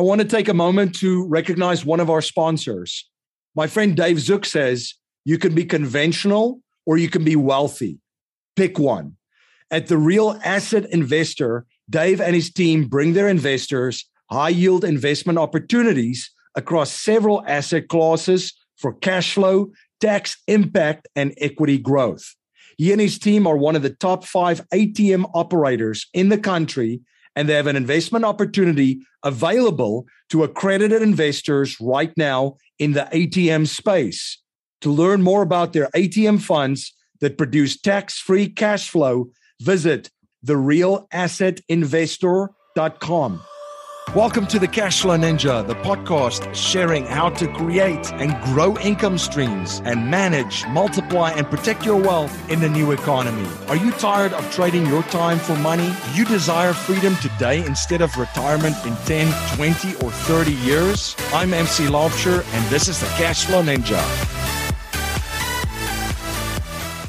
I want to take a moment to recognize one of our sponsors. My friend Dave Zook says you can be conventional or you can be wealthy. Pick one. At the Real Asset Investor, Dave and his team bring their investors high yield investment opportunities across several asset classes for cash flow, tax impact, and equity growth. He and his team are one of the top five ATM operators in the country, and they have an investment opportunity available to accredited investors right now in the ATM space. To learn more about their ATM funds that produce tax free cash flow, visit therealassetinvestor.com. Welcome to the Cashflow Ninja, the podcast sharing how to create and grow income streams and manage, multiply, and protect your wealth in the new economy. Are you tired of trading your time for money? Do you desire freedom today instead of retirement in 10, 20, or 30 years? I'm MC Laubscher, and this is the Cashflow Ninja.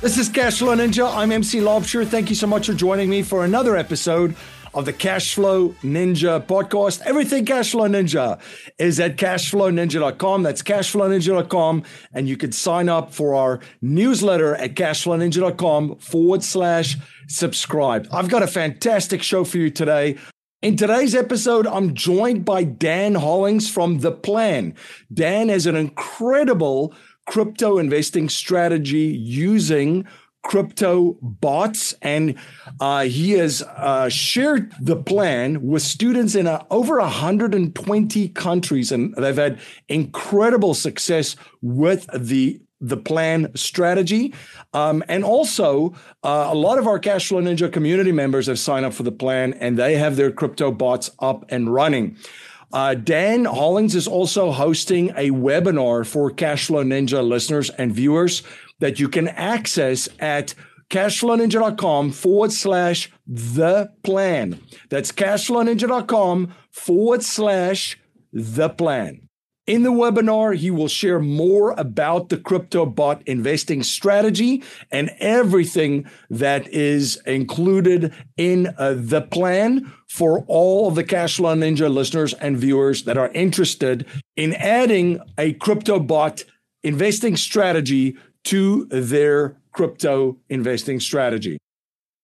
This is Cashflow Ninja. I'm MC Laubscher. Thank you so much for joining me for another episode of the Cashflow Ninja podcast. Everything Cashflow Ninja is at cashflowninja.com. That's cashflowninja.com. And you can sign up for our newsletter at cashflowninja.com forward slash subscribe. I've got a fantastic show for you today. In today's episode, I'm joined by Dan Hollings from The Plan. Dan has an incredible crypto investing strategy using crypto bots and uh, he has uh, shared the plan with students in uh, over 120 countries and they've had incredible success with the the plan strategy. Um, and also uh, a lot of our cashflow ninja community members have signed up for the plan and they have their crypto bots up and running. Uh, Dan Hollings is also hosting a webinar for Cashflow Ninja listeners and viewers that you can access at cashflowninja.com forward slash the plan. That's cashflowninja.com forward slash the plan. In the webinar, he will share more about the crypto bot investing strategy and everything that is included in uh, the plan for all of the Cashflow Ninja listeners and viewers that are interested in adding a crypto bot investing strategy to their crypto investing strategy.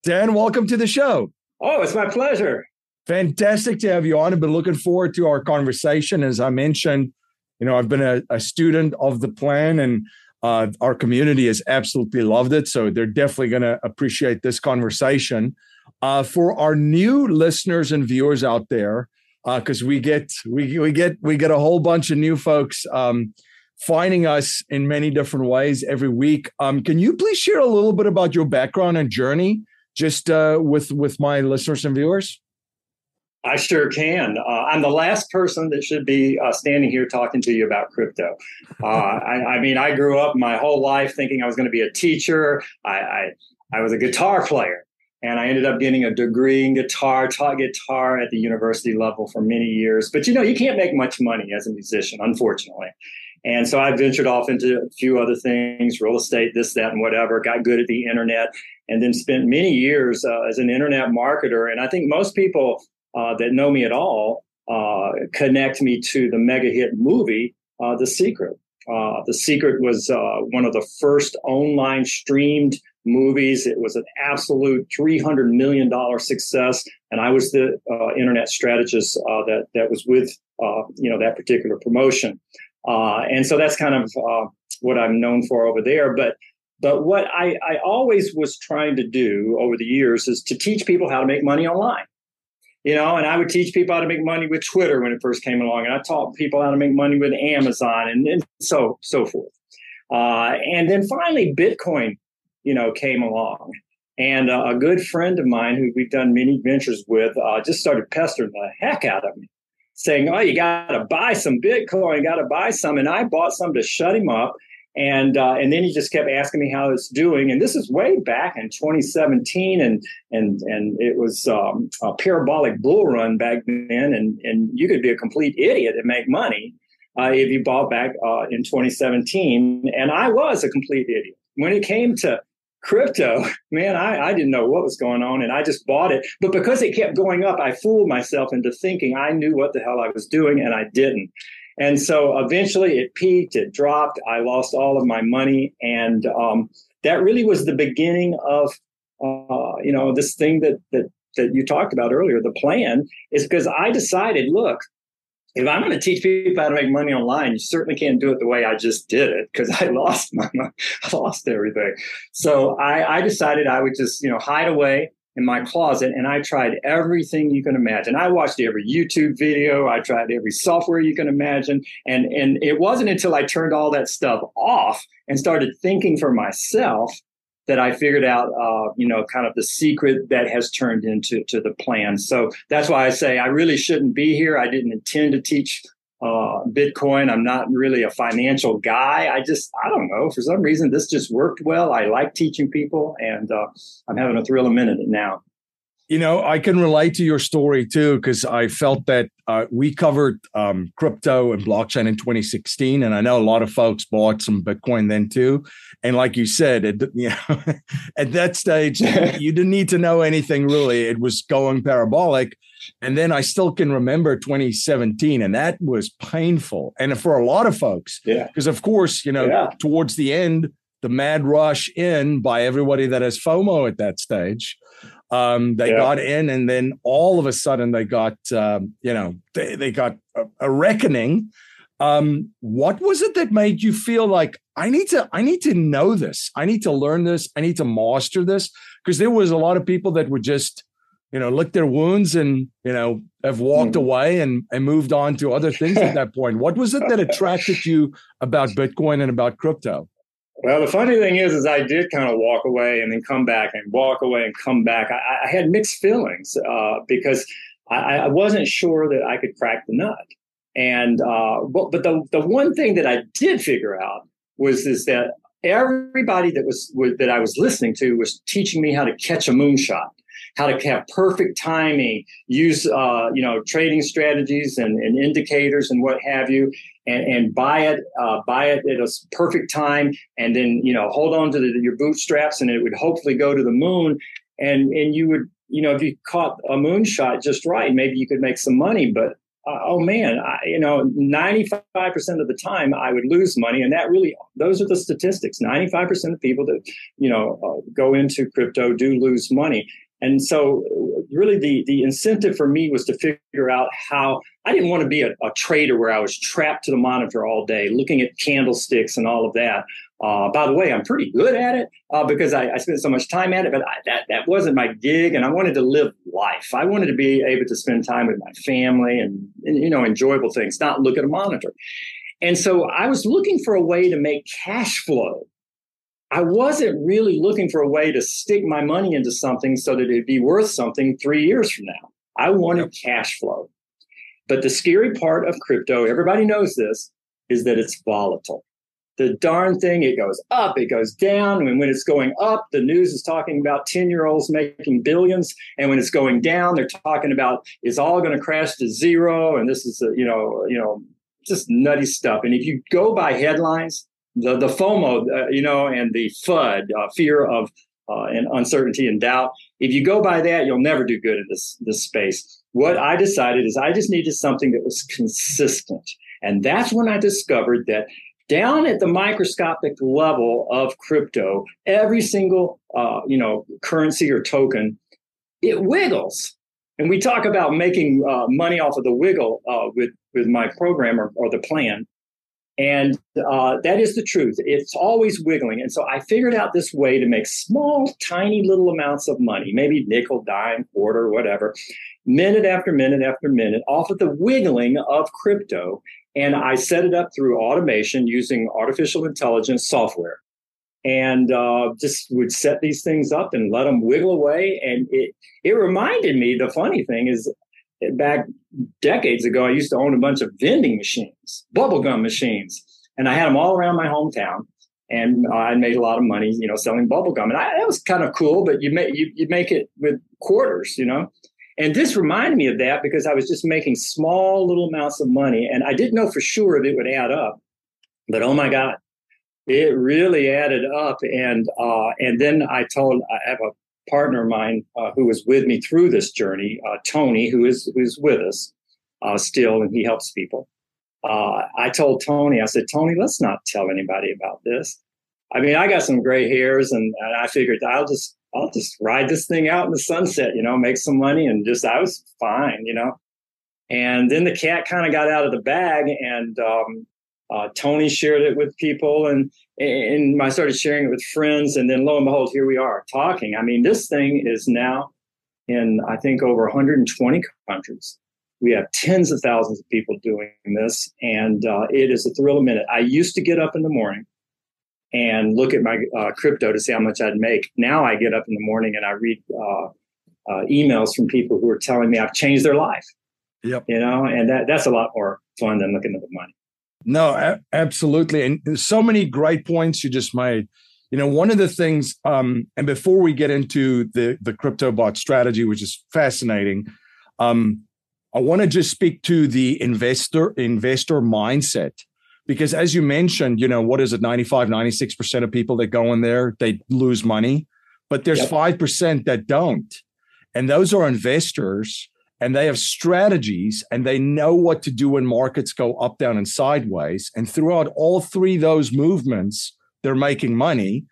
Dan, welcome to the show. Oh, it's my pleasure. Fantastic to have you on. I've been looking forward to our conversation. As I mentioned, you know, I've been a, a student of the plan and uh, our community has absolutely loved it. So they're definitely going to appreciate this conversation. Uh, for our new listeners and viewers out there, because uh, we get we we get we get a whole bunch of new folks um, finding us in many different ways every week. Um, can you please share a little bit about your background and journey, just uh, with with my listeners and viewers? I sure can. Uh, I'm the last person that should be uh, standing here talking to you about crypto. Uh, I, I, mean, I grew up my whole life thinking I was going to be a teacher. I, I, I was a guitar player, and I ended up getting a degree in guitar, taught guitar at the university level for many years. But you know, you can't make much money as a musician, unfortunately. And so I ventured off into a few other things, real estate, this, that, and whatever, got good at the internet, and then spent many years uh, as an internet marketer. And I think most people uh, that know me at all uh, connect me to the mega hit movie, uh, The Secret. Uh, the Secret was uh, one of the first online streamed movies. It was an absolute $300 million success. And I was the internet strategist that, that was with, you know, that particular promotion. Uh, and so that's kind of uh, what I'm known for over there. But but what I, I always was trying to do over the years is to teach people how to make money online. You know, and I would teach people how to make money with Twitter when it first came along, and I taught people how to make money with Amazon, and, and so so forth. Uh, and then finally, Bitcoin, you know, came along, and uh, a good friend of mine who we've done many ventures with uh, just started pestering the heck out of me saying, "Oh, you got to buy some Bitcoin, got to buy some," and I bought some to shut him up. And uh, and then he just kept asking me how it's doing. And this is way back in 2017, and and and it was um, a parabolic bull run back then. And and you could be a complete idiot and make money uh, if you bought back uh, in 2017. And I was a complete idiot when it came to crypto, man, I, I didn't know what was going on and I just bought it. But because it kept going up, I fooled myself into thinking I knew what the hell I was doing and I didn't. And so eventually it peaked, it dropped, I lost all of my money. And um, that really was the beginning of, uh, you know, this thing that, that, that you talked about earlier, the plan is because I decided, look, if I'm going to teach people how to make money online, you certainly can't do it the way I just did it because I lost my I lost everything. So I, I decided I would just, you know, hide away in my closet and I tried everything you can imagine. I watched every YouTube video, I tried every software you can imagine. And, and it wasn't until I turned all that stuff off and started thinking for myself that I figured out, uh, you know, kind of the secret that has turned into to the plan. So that's why I say I really shouldn't be here. I didn't intend to teach uh, Bitcoin. I'm not really a financial guy. I just, I don't know, for some reason, this just worked well. I like teaching people, and uh, I'm having a thrill a minute now. You know, I can relate to your story too because I felt that uh, we covered um, crypto and blockchain in 2016, and I know a lot of folks bought some Bitcoin then too. And like you said, it, you know, at that stage, you didn't need to know anything really. It was going parabolic. And then I still can remember 2017, and that was painful. And for a lot of folks, yeah, because of course, you know, yeah. towards the end, the mad rush in by everybody that has FOMO at that stage um, they yeah. got in, and then all of a sudden they got, um, you know, they, they got a, a reckoning. Um, what was it that made you feel like I need to, I need to know this, I need to learn this, I need to master this? Because there was a lot of people that would just, you know, lick their wounds and you know have walked mm. away and and moved on to other things at that point. What was it that attracted you about Bitcoin and about crypto? Well, the funny thing is, is I did kind of walk away and then come back and walk away and come back. I, I had mixed feelings uh, because I, I, wasn't sure that I could crack the nut. And uh, but, but the the one thing that I did figure out was is that everybody that was, was that I was listening to was teaching me how to catch a moonshot how to have perfect timing, use uh, you know trading strategies and, and, indicators and what have you, and, and buy it, uh, buy it at a perfect time, and then you know hold on to the, your bootstraps, and it would hopefully go to the moon, and and you would you know if you caught a moonshot just right, maybe you could make some money, but uh, oh man, I, you know, 95% of the time I would lose money. And that really, those are the statistics. 95% of people that, you know, uh, go into crypto do lose money. And so, really, the the incentive for me was to figure out how I didn't want to be a, a trader where I was trapped to the monitor all day, looking at candlesticks and all of that. Uh, by the way, I'm pretty good at it uh, because I, I, spent so much time at it, but I, that that wasn't my gig, and I wanted to live life. I wanted to be able to spend time with my family and, and you know enjoyable things, not look at a monitor. And so I was looking for a way to make cash flow I wasn't really looking for a way to stick my money into something so that it'd be worth something three years from now. I wanted cash flow. But the scary part of crypto, everybody knows this, is that it's volatile. The darn thing, it goes up, it goes down. And when it's going up, the news is talking about 10 year olds making billions. And when it's going down, they're talking about it's all going to crash to zero. And this is, a, you know, you know, just nutty stuff. And if you go by headlines, the the FOMO, uh, you know, and the FUD, uh, fear of uh, and uncertainty and doubt. If you go by that, you'll never do good in this this space. What I decided is I just needed something that was consistent, and that's when I discovered that down at the microscopic level of crypto, every single uh, you know currency or token, it wiggles. And we talk about making uh, money off of the wiggle uh, with with my program or, or the plan. And uh, that is the truth. It's always wiggling. And so I figured out this way to make small, tiny little amounts of money, maybe nickel, dime, quarter, whatever, minute after minute after minute off of the wiggling of crypto. And I set it up through automation using artificial intelligence software and uh, just would set these things up and let them wiggle away. And it, it reminded me, the funny thing is, back decades ago, I used to own a bunch of vending machines, bubblegum machines, and I had them all around my hometown. And I made a lot of money, you know, selling bubblegum. And I, that was kind of cool, but you make, you, you make it with quarters, you know. And this reminded me of that because I was just making small little amounts of money and I didn't know for sure if it would add up. But oh my God, it really added up. And uh, and then I told I have a partner of mine uh, who was with me through this journey, uh, Tony, who is who's with us uh, still, and he helps people. Uh, I told Tony, I said, Tony, let's not tell anybody about this. I mean, I got some gray hairs, and, and I figured I'll just I'll just ride this thing out in the sunset, you know, make some money, and just I was fine, you know. And then the cat kind of got out of the bag, and um, uh, Tony shared it with people, and and I started sharing it with friends, and then lo and behold, here we are talking. I mean, this thing is now in I think over 120 countries. We have tens of thousands of people doing this, and uh, it is a thrill a minute. I used to get up in the morning and look at my uh, crypto to see how much I'd make. Now I get up in the morning and I read uh, uh, emails from people who are telling me I've changed their life. Yep. You know, and that that's a lot more fun than looking at the money. No, absolutely. And so many great points you just made. You know, one of the things, um, and before we get into the the crypto bot strategy, which is fascinating, um, I want to just speak to the investor investor mindset because as you mentioned, you know, what is it, 95, 96% of people that go in there, they lose money, but there's yep. 5% that don't. And those are investors and they have strategies and they know what to do when markets go up, down, and sideways. And throughout all three those movements, they're making money.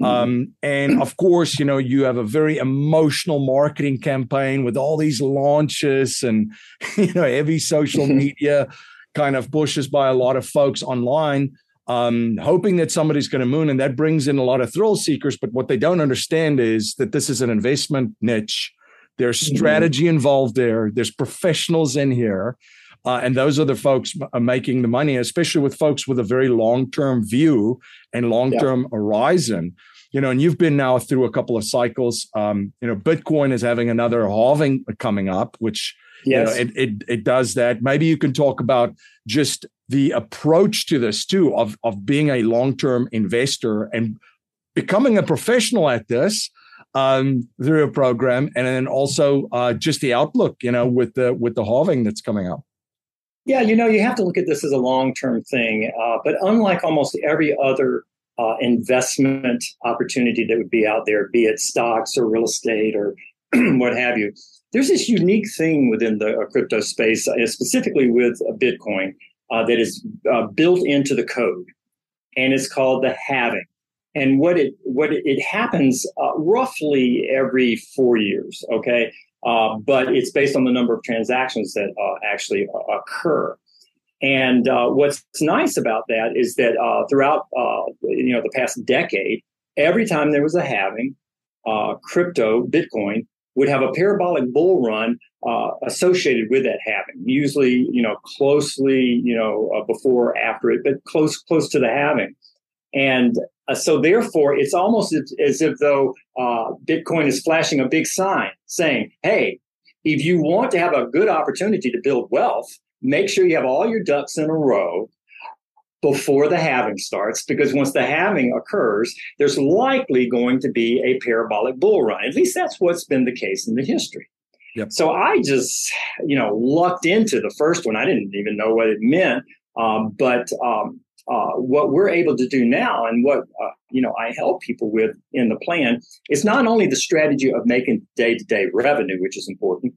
Mm-hmm. Um, and of course, you know, you have a very emotional marketing campaign with all these launches and, you know, heavy social media kind of pushes by a lot of folks online, um, hoping that somebody's going to moon. And that brings in a lot of thrill seekers. But what they don't understand is that this is an investment niche there's mm-hmm. strategy involved there. There's professionals in here. Uh, and those are the folks uh, making the money, especially with folks with a very long term view and long term yeah. horizon. You know, and you've been now through a couple of cycles. Um, you know, Bitcoin is having another halving coming up, which yes. You know, it, it it does that. Maybe you can talk about just the approach to this too, of of being a long term investor and becoming a professional at this um, through a program, and then also uh, just the outlook, you know, with the with the halving that's coming up. Yeah, you know, you have to look at this as a long term thing. Uh, but unlike almost every other uh, investment opportunity that would be out there, be it stocks or real estate or what have you, there's this unique thing within the uh, crypto space, uh, specifically with Bitcoin, uh, that is built into the code, and it's called the halving and what it what it, it happens uh, roughly every four years. Okay, uh, but it's based on the number of transactions that uh, actually uh, occur. And uh, what's nice about that is that uh, throughout you know the past decade, every time there was a halving, crypto Bitcoin would have a parabolic bull run associated with that halving. Usually, you know, closely, you know, before after it, but close close to the halving. And uh, so therefore, it's almost as, as if though uh, Bitcoin is flashing a big sign saying, "Hey, if you want to have a good opportunity to build wealth, make sure you have all your ducks in a row." Before the halving starts, because once the halving occurs, there's likely going to be a parabolic bull run. At least that's what's been the case in the history. Yep. So I just, you know, lucked into the first one. I didn't even know what it meant. Um, but um, uh, what we're able to do now and what uh, you know I help people with in the plan is not only the strategy of making day-to-day revenue, which is important,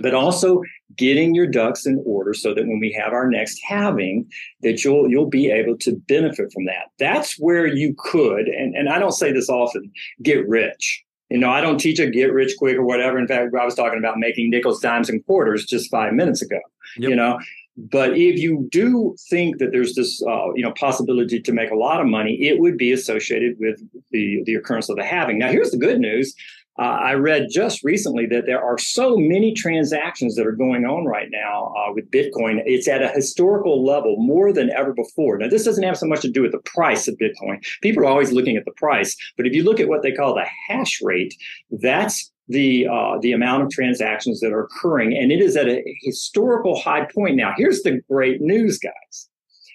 but also getting your ducks in order so that when we have our next halving, that you'll you'll be able to benefit from that. That's where you could, and, and I don't say this often, get rich. You know, I don't teach a get rich quick or whatever. In fact, I was talking about making nickels, dimes, and quarters just five minutes ago. Yep. You know, but if you do think that there's this, uh, you know, possibility to make a lot of money, it would be associated with the the occurrence of the halving. Now, here's the good news. Uh, I read just recently that there are so many transactions that are going on right now uh, with Bitcoin. It's at a historical level more than ever before. Now, this doesn't have so much to do with the price of Bitcoin. People are always looking at the price, but if you look at what they call the hash rate, that's the uh, the amount of transactions that are occurring, and it is at a historical high point now. Here's the great news, guys.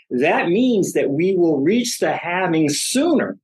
That means that we will reach the halving sooner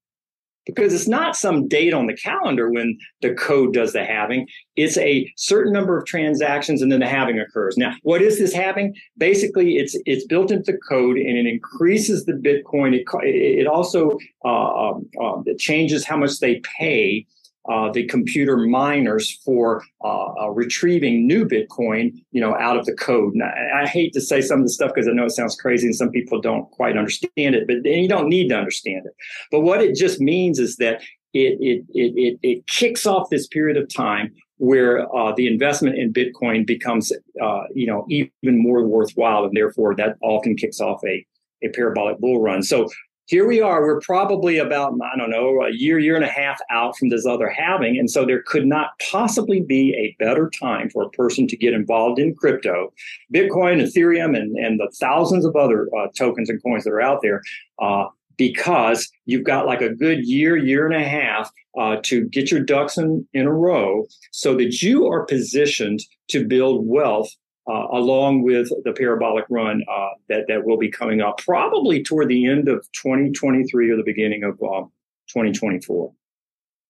because it's not some date on the calendar when the code does the halving. It's a certain number of transactions and then the halving occurs. Now, what is this halving? Basically, it's it's built into the code and it increases the Bitcoin. It, it also uh, um, uh, it changes how much they pay uh, the computer miners for uh, uh, retrieving new Bitcoin, you know, out of the code. And I, I hate to say some of the stuff because I know it sounds crazy and some people don't quite understand it, but you don't need to understand it. But what it just means is that it it it it, it kicks off this period of time where uh, the investment in Bitcoin becomes, uh, you know, even more worthwhile, and therefore that often kicks off a a parabolic bull run. So here we are. We're probably about, I don't know, a year, year and a half out from this other halving. And so there could not possibly be a better time for a person to get involved in crypto, Bitcoin, Ethereum, and, and the thousands of other uh, tokens and coins that are out there. Uh, because you've got like a good year, year and a half uh, to get your ducks in, in a row so that you are positioned to build wealth uh, along with the parabolic run uh, that that will be coming up probably toward the end of 2023 or the beginning of uh, 2024.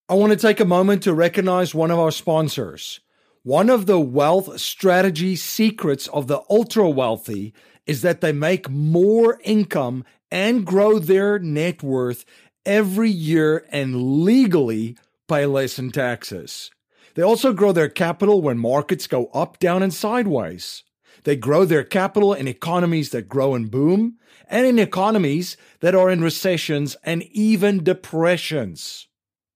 I want to take a moment to recognize one of our sponsors. One of the wealth strategy secrets of the ultra wealthy is that they make more income and grow their net worth every year and legally pay less in taxes. They also grow their capital when markets go up, down, and sideways. They grow their capital in economies that grow and boom, and in economies that are in recessions and even depressions.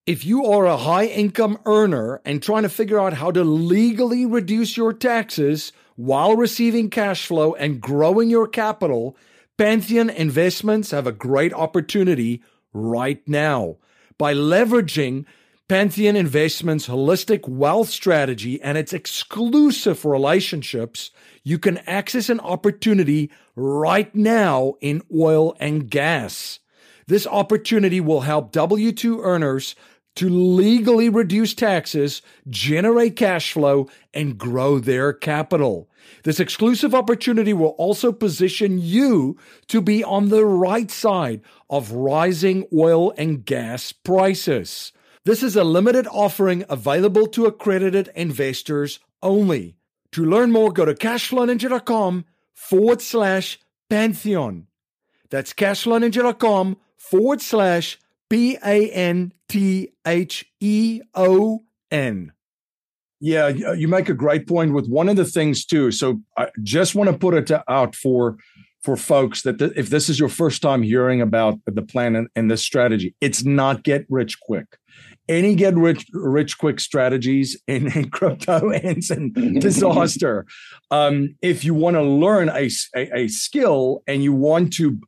If you are a high income earner and trying to figure out how to legally reduce your taxes while receiving cash flow and growing your capital, Pantheon Investments have a great opportunity right now. By leveraging Pantheon Investments' holistic wealth strategy and its exclusive relationships, you can access an opportunity right now in oil and gas. This opportunity will help W 2 earners to legally reduce taxes, generate cash flow, and grow their capital. This exclusive opportunity will also position you to be on the right side of rising oil and gas prices. This is a limited offering available to accredited investors only. To learn more, go to cashflowninja.com forward slash Pantheon. That's cashflowninja.com forward slash P A N T H E O N. Yeah, uh, you make a great point with one of the things too. So I just want to put it uh, out for for folks that if this is your first time hearing about the plan and, and this strategy, it's not get rich quick any get rich rich quick strategies in, in crypto ends in disaster. Um, if you want to learn a, a, a, skill and you want to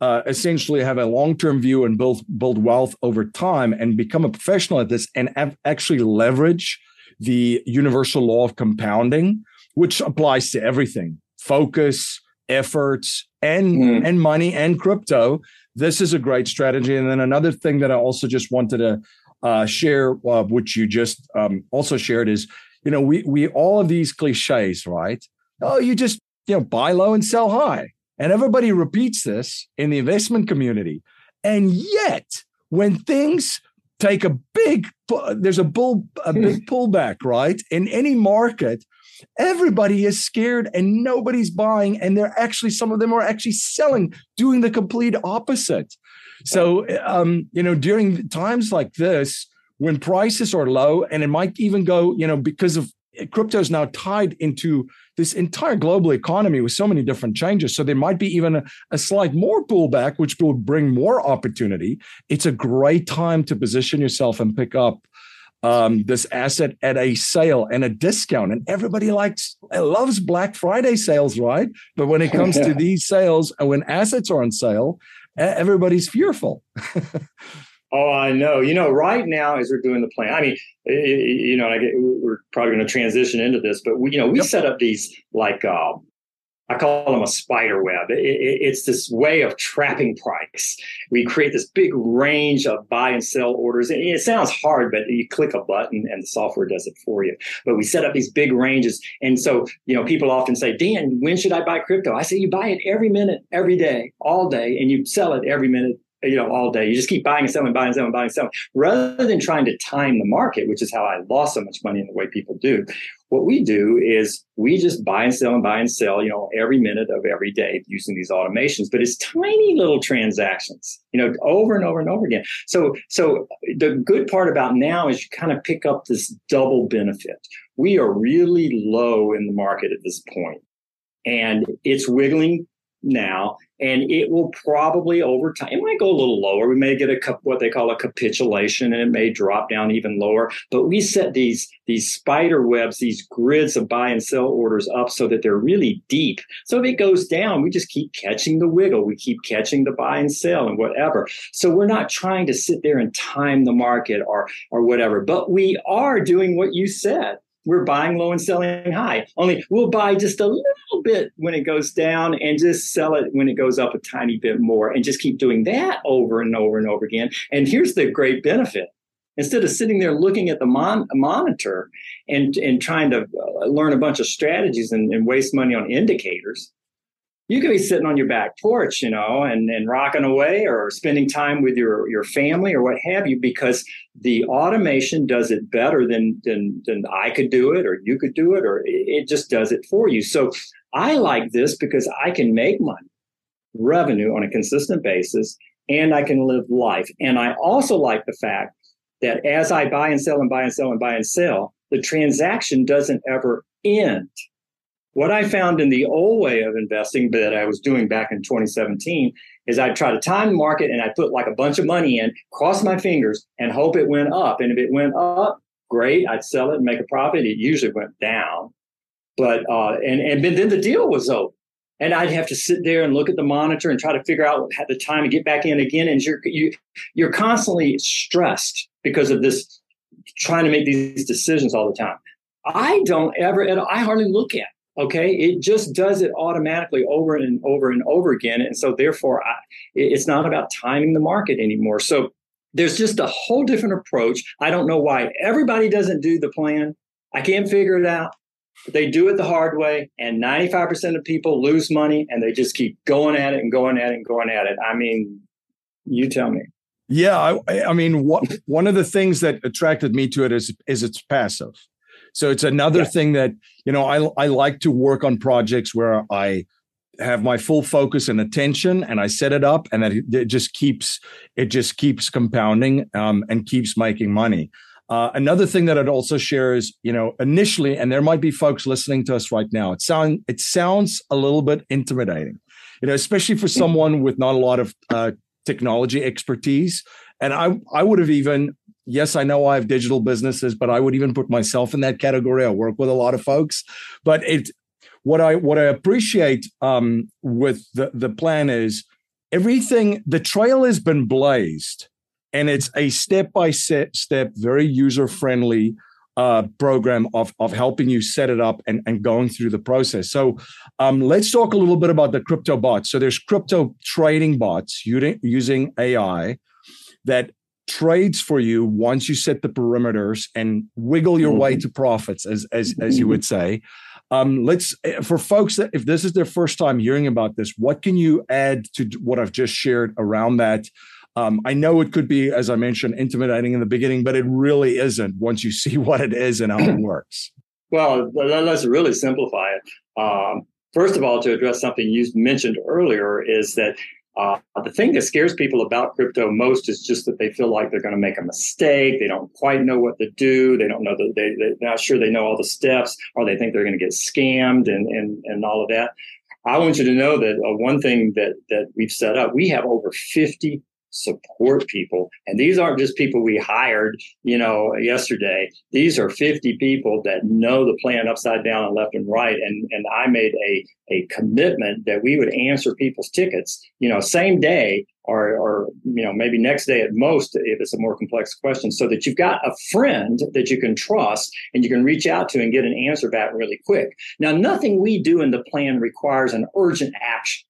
uh, essentially have a long term view and build build wealth over time and become a professional at this and have, actually leverage the universal law of compounding, which applies to everything, focus, efforts, and mm. and money and crypto. This is a great strategy. And then another thing that I also just wanted to uh, share, uh, which you just um, also shared, is you know we we all of these cliches, right? Oh, you just you know buy low and sell high, and everybody repeats this in the investment community, and yet when things take a big there's a bull a big pullback right? In any market everybody is scared and nobody's buying. And they're actually some of them are actually selling doing the complete opposite so, um, you know, during times like this, when prices are low, and it might even go, you know, because of crypto is now tied into this entire global economy with so many different changes. So there might be even a, a, slight more pullback, which will bring more opportunity. It's a great time to position yourself and pick up um, this asset at a sale and a discount. And everybody likes, loves Black Friday sales, right? But when it comes to these sales and when assets are on sale, everybody's fearful. oh, I know. You know, right now as we're doing the plan, I mean, you know, I get, we're probably going to transition into this, but we, you know, we yep. set up these like uh, I call them a spider web. It, it, it's this way of trapping price. We create this big range of buy and sell orders. And it sounds hard, but you click a button and the software does it for you. But we set up these big ranges. And so, you know, people often say, Dan, when should I buy crypto? I say, you buy it every minute, every day, all day, and you sell it every minute, you know, all day. You just keep buying and selling, buying and selling, buying and selling, rather than trying to time the market, which is how I lost so much money in the way people do. What we do is we just buy and sell and buy and sell, you know, every minute of every day using these automations, but it's tiny little transactions, you know, over and over and over again. So, so the good part about now is you kind of pick up this double benefit. We are really low in the market at this point and it's wiggling now, and it will probably over time. It might go a little lower. We may get a what they call a capitulation, and it may drop down even lower. But we set these these spider webs, these grids of buy and sell orders up so that they're really deep. So if it goes down, we just keep catching the wiggle. We keep catching the buy and sell and whatever. So we're not trying to sit there and time the market or or whatever. But we are doing what you said we're buying low and selling high. Only we'll buy just a little bit when it goes down and just sell it when it goes up a tiny bit more and just keep doing that over and over and over again. And here's the great benefit. Instead of sitting there looking at the mon- monitor and, and trying to uh, learn a bunch of strategies and, and waste money on indicators, you could be sitting on your back porch, you know, and, and rocking away or spending time with your, your family or what have you, because the automation does it better than, than, than I could do it or you could do it, or it just does it for you. So I like this because I can make money, revenue on a consistent basis, and I can live life. And I also like the fact that as I buy and sell and buy and sell and buy and sell, the transaction doesn't ever end. What I found in the old way of investing that I was doing back in 2017 is I'd try to time the market and I'd put like a bunch of money in, cross my fingers, and hope it went up. And if it went up, great, I'd sell it and make a profit. It usually went down. But uh, and and then the deal was over, and I'd have to sit there and look at the monitor and try to figure out at the time to get back in again. And you're you you're constantly stressed because of this trying to make these decisions all the time. I don't ever, I hardly look at Okay, it just does it automatically over and over and over again. And so, therefore, I, it's not about timing the market anymore. So, there's just a whole different approach. I don't know why everybody doesn't do the plan. I can't figure it out. They do it the hard way, and 95% of people lose money and they just keep going at it and going at it and going at it. I mean, you tell me. Yeah, I, I mean, what, one of the things that attracted me to it is is it's passive. So it's another yeah. thing that, you know, I, I like to work on projects where I have my full focus and attention and I set it up and that it just keeps, it just keeps compounding um, and keeps making money. Uh, another thing that I'd also share is, you know, initially, and there might be folks listening to us right now. It sound it sounds a little bit intimidating, you know, especially for someone with not a lot of uh, technology expertise. And I I would have even yes, I know I have digital businesses, but I would even put myself in that category. I work with a lot of folks, but it what I what I appreciate um, with the the plan is everything. The trail has been blazed, and it's a step by step, very user friendly uh, program of of helping you set it up and and going through the process. So um, let's talk a little bit about the crypto bots. So there's crypto trading bots using AI that trades for you once you set the perimeters and wiggle your mm-hmm. way to profits, as as as you would say. Um, let's eh, for folks that if this is their first time hearing about this, what can you add to what I've just shared around that? Um, I know it could be, as I mentioned, intimidating in the beginning, but it really isn't once you see what it is and how it works. Well, let's really simplify it. Um, first of all, to address something you mentioned earlier, is that uh, the thing that scares people about crypto most is just that they feel like they're going to make a mistake. They don't quite know what to do. They don't know that they, they're not sure they know all the steps, or they think they're going to get scammed and, and, and all of that. I want you to know that uh, one thing that, that we've set up, we have over 50 support people. And these aren't just people we hired, you know, yesterday. These are 50 people that know the plan upside down and left and right. And, and I made a, a commitment that we would answer people's tickets, you know, same day or, or, you know, maybe next day at most if it's a more complex question so that you've got a friend that you can trust and you can reach out to and get an answer back really quick. Now, nothing we do in the plan requires an urgent action.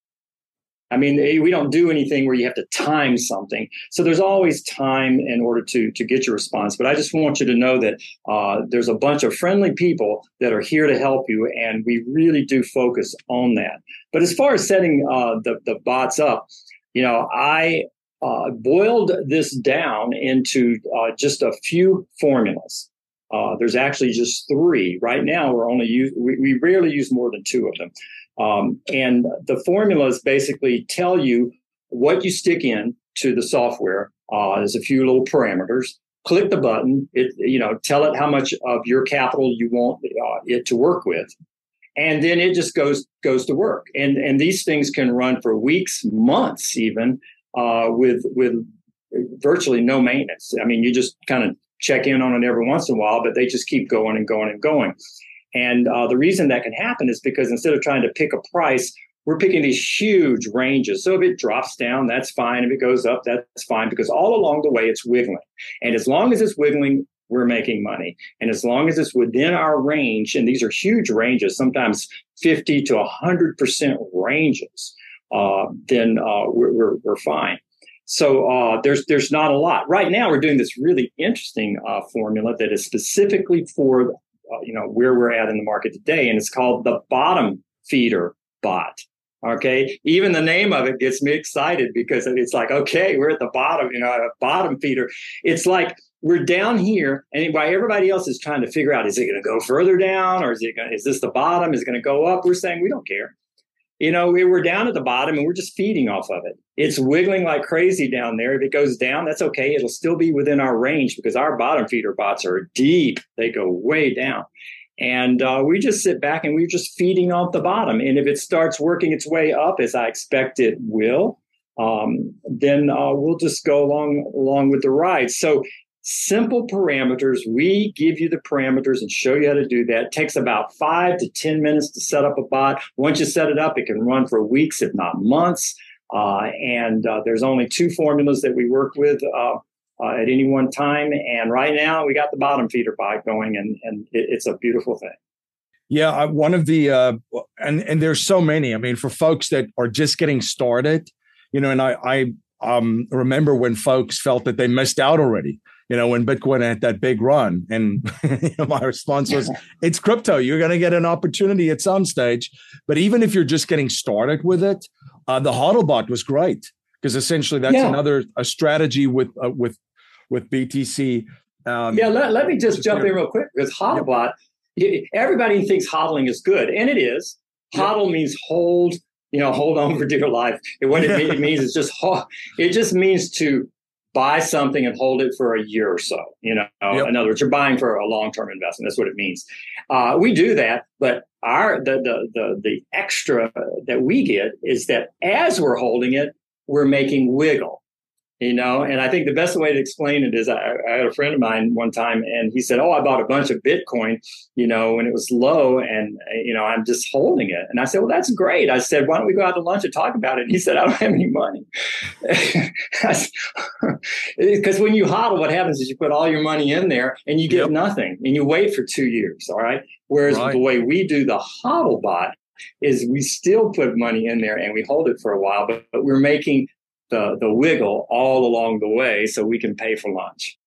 I mean, eh, we don't do anything where you have to time something. So there's always time in order to to get your response. But I just want you to know that uh, there's a bunch of friendly people that are here to help you, and we really do focus on that. But as far as setting uh, the the bots up, you know, I uh, boiled this down into uh, just a few formulas. Uh, there's actually just three right now. We're only use we, we rarely use more than two of them, um, and the formulas basically tell you what you stick in to the software. Uh, there's a few little parameters. Click the button. It you know tell it how much of your capital you want uh, it to work with, and then it just goes goes to work. And and these things can run for weeks, months, even uh, with with virtually no maintenance. I mean, you just kind of check in on it every once in a while, but they just keep going and going and going. And uh, the reason that can happen is because instead of trying to pick a price, we're picking these huge ranges. So if it drops down, that's fine. If it goes up, that's fine because all along the way it's wiggling. And as long as it's wiggling, we're making money. And as long as it's within our range, and these are huge ranges, sometimes 50 to 100% ranges, uh, then uh, we're, we're, we're, fine. So uh, there's there's not a lot right now. We're doing this really interesting uh, formula that is specifically for Uh, you know where we're at in the market today, and it's called the bottom feeder bot. Okay, even the name of it gets me excited because it's like, okay, we're at the bottom, you know, a bottom feeder. It's like we're down here, and while everybody else is trying to figure out, is it going to go further down, or is it going, is this the bottom? Is it going to go up? We're saying we don't care you know, we were down at the bottom and we're just feeding off of it. It's wiggling like crazy down there. If it goes down, that's okay. It'll still be within our range because our bottom feeder bots are deep. They go way down. And uh, we just sit back and we're just feeding off the bottom. And if it starts working its way up, as I expect it will, um, then uh, we'll just go along along with the ride. So simple parameters. We give you the parameters and show you how to do that. It takes about five to 10 minutes to set up a bot. Once you set it up, it can run for weeks, if not months. Uh, and uh, there's only two formulas that we work with uh, uh at any one time. And right now, we got the bottom feeder bot going, and, and it, it's a beautiful thing. Yeah, one of the uh, and and there's so many. I mean, for folks that are just getting started, you know, and I I um, remember when folks felt that they missed out already you know, when Bitcoin had that big run. And you know, my response was, it's crypto. You're going to get an opportunity at some stage. But even if you're just getting started with it, uh, the HODLbot was great because essentially that's yeah. another a strategy with uh, with with BTC. Um, yeah, let, let me just, jump in real quick because HODLbot, everybody thinks hodling is good, and it is. HODL means hold, you know, hold on for dear life. And what it, it means is just it just means to buy something and hold it for a year or so. You know, yep. in other words, you're buying for a long term investment. That's what it means. Uh, we do that, but our the, the the the extra that we get is that as we're holding it, we're making wiggle you know and i think the best way to explain it is I, I, had a friend of mine one time and he said oh i bought a bunch of bitcoin you know when it was low and you know i'm just holding it. And i said well that's great. I said why don't we go out to lunch and talk about it? And he said i don't have any money. Because when you hodl what happens is you put all your money in there and you get yep. nothing and you wait for two years all right? Whereas right. the way we do the hodl bot is we still put money in there and we hold it for a while, but, but we're making the the wiggle all along the way so we can pay for lunch.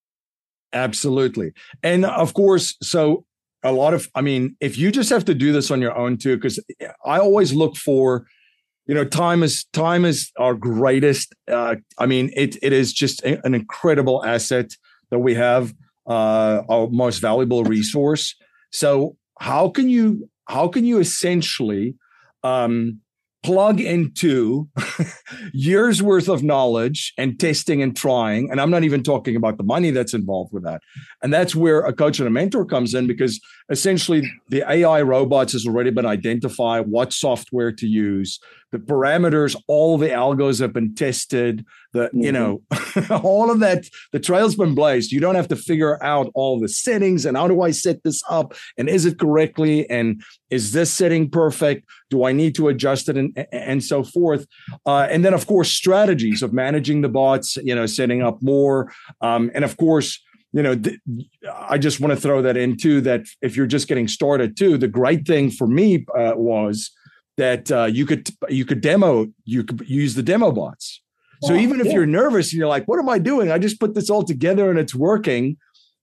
Absolutely. And of course so a lot of i mean if you just have to do this on your own too because i always look for you know time is time is our greatest uh, i mean it it is just an incredible asset that we have uh, our most valuable resource. So how can you how can you essentially um, plug into years worth of knowledge and testing and trying and i'm not even talking about the money that's involved with that. And that's where a coach and a mentor comes in because essentially the ai robots has already been identified what software to use the parameters all the algos have been tested the mm-hmm. you know all of that the trail's been blazed. You don't have to figure out all the settings and how do i set this up and is it correctly and is this setting perfect? Do i need to adjust it and and so forth. Uh, and then of course strategies of managing the bots you know setting up more. Um, and of course you know th- i just want to throw that in too that if you're just getting started too the great thing for me uh, was that uh, you could you could demo you could use the demo bots so even if yeah. you're nervous and you're like, what am I doing? I just put this all together and it's working.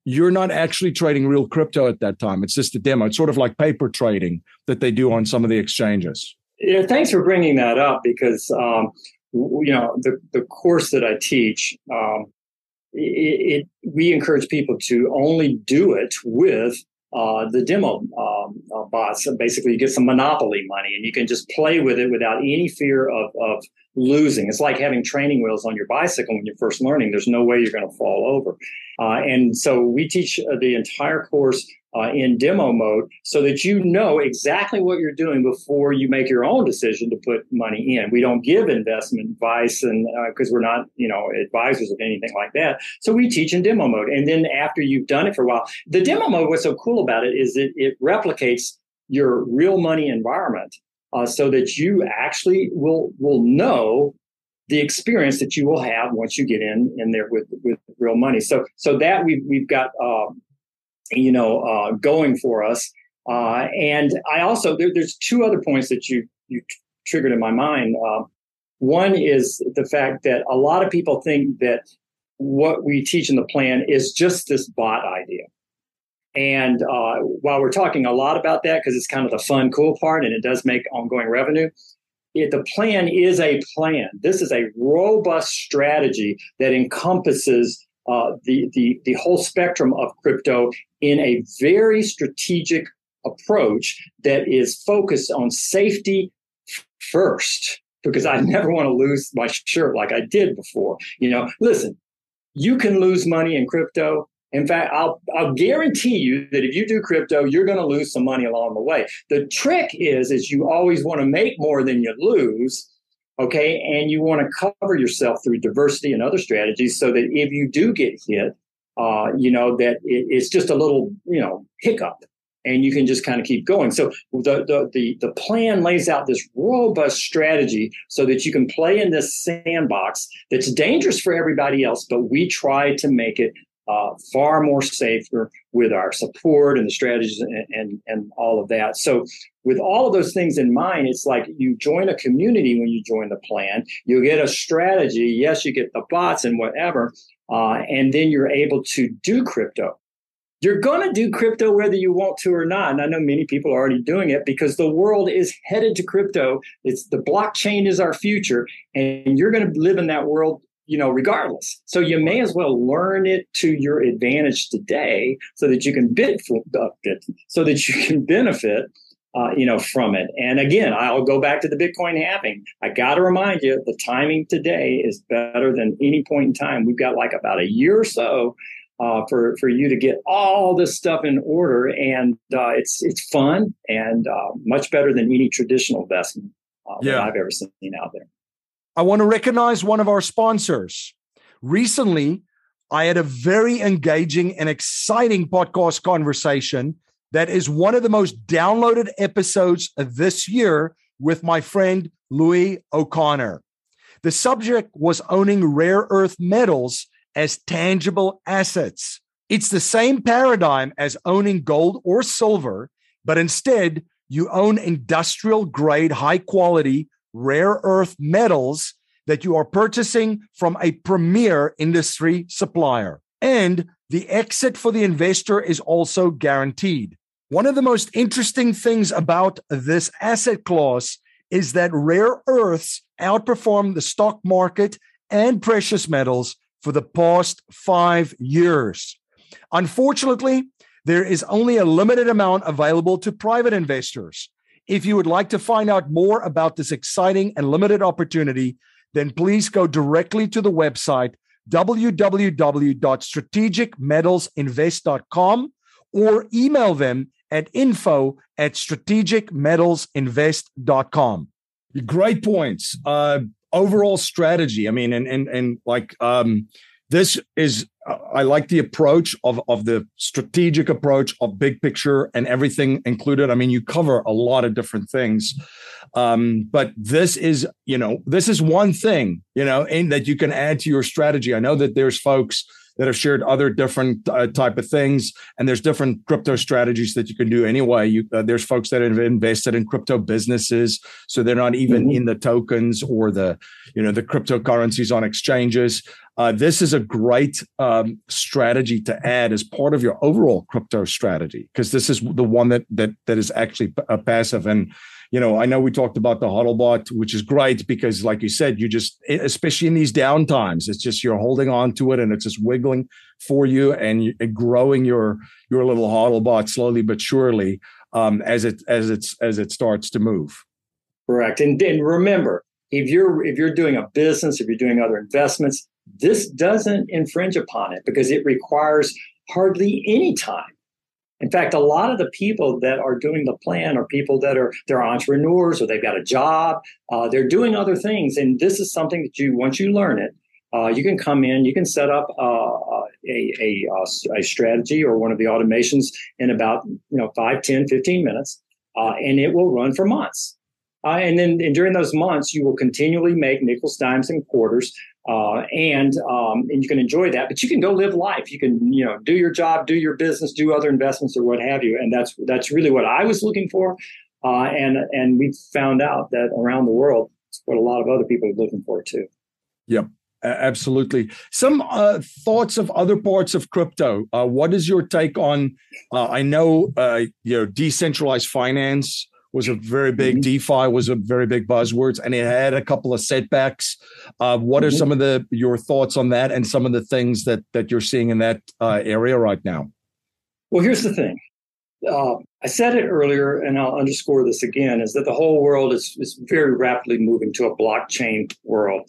You're not actually trading real crypto at that time. It's just a demo. It's sort of like paper trading that they do on some of the exchanges. Yeah, thanks for bringing that up because um, you know, the, the course that I teach, um, it, it, we encourage people to only do it with uh, the demo um, uh, bots. So basically, you get some monopoly money and you can just play with it without any fear of, of losing. It's like having training wheels on your bicycle when you're first learning. There's no way you're going to fall over. Uh, and so we teach uh, the entire course uh, in demo mode so that you know exactly what you're doing before you make your own decision to put money in. We don't give investment advice and because uh, we're not, you know, advisors of anything like that. So we teach in demo mode. And then after you've done it for a while, the demo mode, what's so cool about it is it, it replicates your real money environment uh, so that you actually will will know the experience that you will have once you get in in there with with real money. So so that we've we've got um, you know uh, going for us. Uh, and I also there, there's two other points that you you t- triggered in my mind. Uh, one is the fact that a lot of people think that what we teach in the plan is just this bot idea. And uh, while we're talking a lot about that because it's kind of the fun, cool part, and it does make ongoing revenue, it, the plan is a plan. This is a robust strategy that encompasses uh, the, the, the whole spectrum of crypto in a very strategic approach that is focused on safety first. Because I never want to lose my shirt like I did before. You know, listen, you can lose money in crypto in fact, I'll, I'll guarantee you that if you do crypto, you're going to lose some money along the way. The trick is, is you always want to make more than you lose. Okay. And you want to cover yourself through diversity and other strategies so that if you do get hit, uh, you know, that it, it's just a little, you know, hiccup and you can just kind of keep going. So the, the, the, the plan lays out this robust strategy so that you can play in this sandbox that's dangerous for everybody else, but we try to make it uh, far more safer with our support and the strategies and, and, and all of that. So, with all of those things in mind, it's like you join a community when you join the plan. You get a strategy. Yes, you get the bots and whatever, uh, and then you're able to do crypto. You're going to do crypto whether you want to or not. And I know many people are already doing it because the world is headed to crypto. It's the blockchain is our future, and you're going to live in that world you know, regardless. So you may as well learn it to your advantage today so that you can bid for, uh, so that you can benefit, uh, you know, from it. And again, I'll go back to the Bitcoin halving. I got to remind you, the timing today is better than any point in time. We've got like about a year or so uh, for for you to get all this stuff in order, and uh, it's it's fun and uh, much better than any traditional investment uh, yeah. that I've ever seen out there. I want to recognize one of our sponsors. Recently, I had a very engaging and exciting podcast conversation that is one of the most downloaded episodes of this year with my friend Louis O'Connor. The subject was owning rare earth metals as tangible assets. It's the same paradigm as owning gold or silver, but instead, you own industrial grade, high quality rare earth metals that you are purchasing from a premier industry supplier. And the exit for the investor is also guaranteed. One of the most interesting things about this asset class is that rare earths outperform the stock market and precious metals for the past five years. Unfortunately, there is only a limited amount available to private investors. If you would like to find out more about this exciting and limited opportunity, then please go directly to the website www.strategicmetalsinvest.com or email them at info at strategicmetalsinvest.com. Great points. Uh, overall strategy. I mean, and and and like um, this is I like the approach of of the strategic approach of big picture and everything included. I mean, you cover a lot of different things, um, but this is you know this is one thing you know and that you can add to your strategy. I know that there's folks that have shared other different uh, type of things. And there's different crypto strategies that you can do anyway. You, uh, there's folks that have invested in crypto businesses so they're not even mm-hmm. in the tokens or the you know the cryptocurrencies on exchanges. Uh, this is a great um, strategy to add as part of your overall crypto strategy because this is the one that that that is actually a passive. And you know, I know we talked about the HODLbot, which is great because, like you said, you just, especially in these down times, it's just you're holding on to it and it's just wiggling for you and growing your your little HODLbot slowly but surely um, as it as it's as it starts to move. Correct, and, and remember, if you're if you're doing a business, if you're doing other investments, this doesn't infringe upon it because it requires hardly any time. In fact, a lot of the people that are doing the plan are people that are they're entrepreneurs or they've got a job. Uh, they're doing other things, and this is something that you once you learn it, uh, you can come in, you can set up uh, uh a, a, a, strategy or one of the automations in about you know 5, 10, 15 minutes, uh, and it will run for months. Uh, and then and during those months, you will continually make nickels, dimes, and quarters, uh, and um, and you can enjoy that. But you can go live life. You can you know do your job, do your business, do other investments, or what have you. And that's that's really what I was looking for. Uh, and and we found out that around the world, it's what a lot of other people are looking for too. Yep. Absolutely. Some uh, thoughts of other parts of crypto. Uh, what is your take on? Uh, I know uh, you know decentralized finance was a very big mm-hmm. DeFi was a very big buzzwords, and it had a couple of setbacks. Uh, what mm-hmm. are some of the your thoughts on that, and some of the things that that you're seeing in that uh, area right now? Well, here's the thing. Uh, I said it earlier, and I'll underscore this again: is that the whole world is, is very rapidly moving to a blockchain world,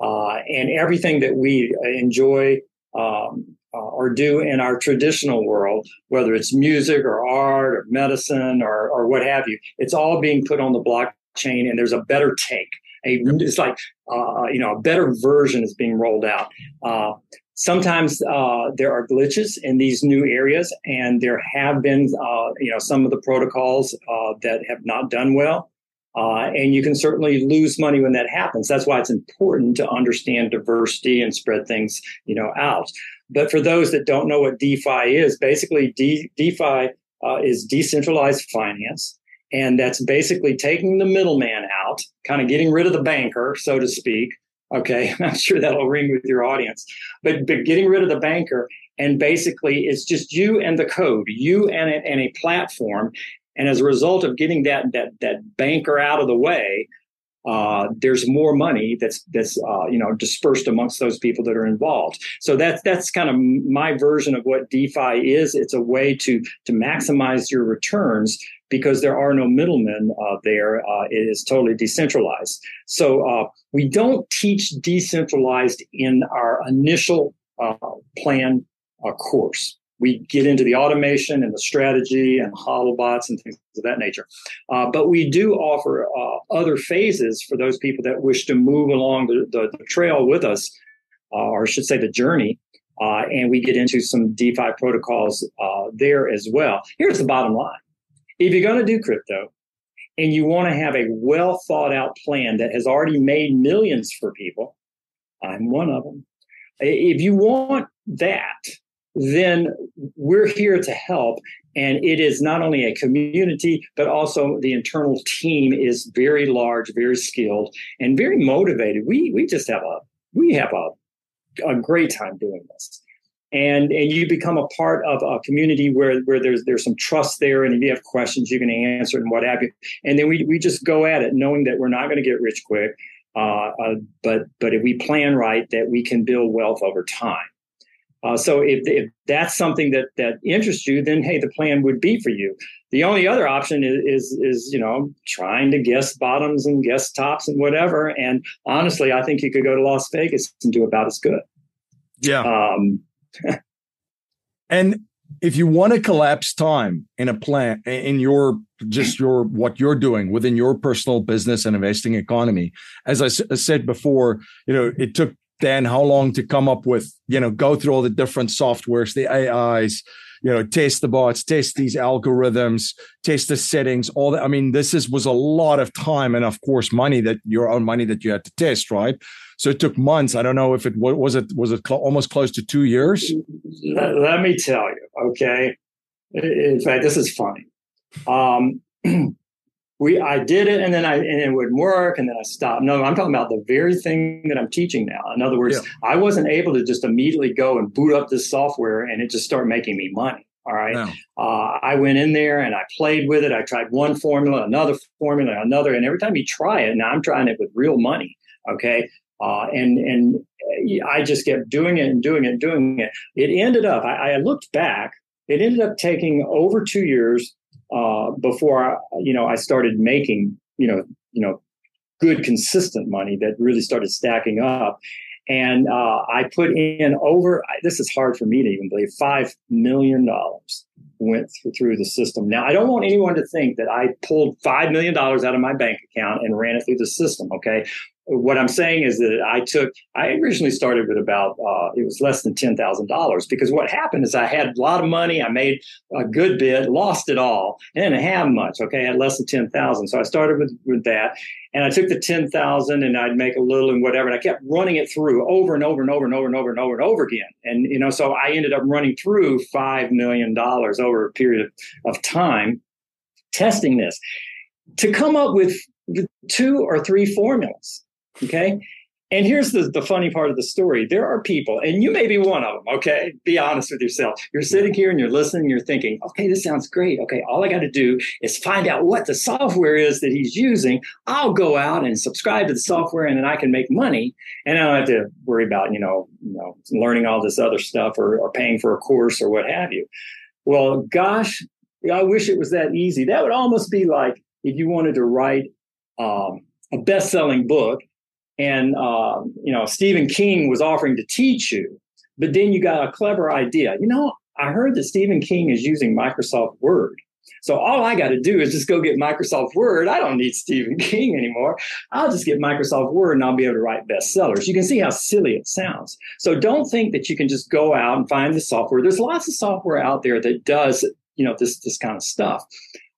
uh, and everything that we enjoy um, uh, or do in our traditional world, whether it's music or art or medicine or, or what have you. It's all being put on the blockchain, and there's a better take. A, it's like uh, you know a better version is being rolled out. Uh, sometimes uh, there are glitches in these new areas, and there have been uh, you know some of the protocols uh, that have not done well. Uh, and you can certainly lose money when that happens. That's why it's important to understand diversity and spread things, you know, out. But for those that don't know what DeFi is, basically De- DeFi uh, is decentralized finance. And that's basically taking the middleman out, kind of getting rid of the banker, so to speak. Okay, I'm sure that'll ring with your audience, but, but getting rid of the banker and basically it's just you and the code, you and and a platform. And as a result of getting that that that banker out of the way, uh, there's more money that's that's uh, you know dispersed amongst those people that are involved. So that's that's kind of my version of what DeFi is. It's a way to to maximize your returns because there are no middlemen uh, there. Uh, it is totally decentralized. So uh, we don't teach decentralized in our initial uh, plan course we get into the automation and the strategy and HODLbots and things of that nature. Uh, but we do offer uh, other phases for those people that wish to move along the, the, the trail with us, uh, or I should say the journey. Uh, and we get into some DeFi protocols uh, there as well. Here's the bottom line. If you're going to do crypto and you want to have a well thought out plan that has already made millions for people, I'm one of them. If you want that, then we're here to help. And it is not only a community, but also the internal team is very large, very skilled, and very motivated. We we just have a we have a, a great time doing this. And and you become a part of a community where where there's there's some trust there, and if you have questions, you can answer and what have you. And then we we just go at it, knowing that we're not going to get rich quick, uh, uh, but but if we plan right, that we can build wealth over time. Uh, so if, if that's something that that interests you, then hey, the plan would be for you. The only other option is, is, is you know trying to guess bottoms and guess tops and whatever. And honestly, I think you could go to Las Vegas and do about as good. Yeah. Um, and if you want to collapse time in a plan in your just your what you're doing within your personal business and investing economy as I said before you know it took then how long to come up with, you know, go through all the different softwares, the AIs, you know, test the bots, test these algorithms, test the settings, all that. I mean, this is was a lot of time and of course money that your own money that you had to test, right? So it took months. I don't know if it was it was it cl- almost close to two years. Let, let, me tell you, okay. In fact, this is funny. Um, we I did it and then I and it wouldn't work and then I stopped. No, I'm talking about the very thing that I'm teaching now. In other words, yeah. I wasn't able to just immediately go and boot up this software and it just start making me money. All right. No. Uh, I went in there and I played with it. I tried one formula, another formula, another, and every time you try it, now I'm trying it with real money. Okay. Uh, and and I just kept doing it and doing it and doing it. It ended up. I, I looked back. It ended up taking over two years uh, before I, you know I started making you know you know good consistent money that really started stacking up. And uh, I put in over, this is hard for me to even believe, $5 million went through the system. Now, I don't want anyone to think that I pulled $5 million out of my bank account and ran it through the system. Okay what I'm saying is that I took, I originally started with about, uh, it was less than $10,000 because what happened is I had a lot of money. I made a good bit, lost it all, and didn't have much. Okay. I had less than 10,000. So I started with, with that and I took the 10,000 and I'd make a little and whatever. And I kept running it through over and over and over and over and over and over and over again. And, you know, so I ended up running through $5 million over a period of time testing this to come up with two or three formulas Okay. And here's the, the funny part of the story. There are people, and you may be one of them, okay? Be honest with yourself. You're sitting here and you're listening, you're thinking, okay, this sounds great. Okay, all I got to do is find out what the software is that he's using. I'll go out and subscribe to the software and then I can make money. And I don't have to worry about, you know, you know, learning all this other stuff or, or paying for a course or what have you. Well, gosh, I wish it was that easy. That would almost be like if you wanted to write um, a best-selling book and uh, you know Stephen King was offering to teach you, but then you got a clever idea. You know, I heard that Stephen King is using Microsoft Word. So all I got to do is just go get Microsoft Word. I don't need Stephen King anymore. I'll just get Microsoft Word and I'll be able to write bestsellers. You can see how silly it sounds. So don't think that you can just go out and find the software. There's lots of software out there that does, you know, this this kind of stuff.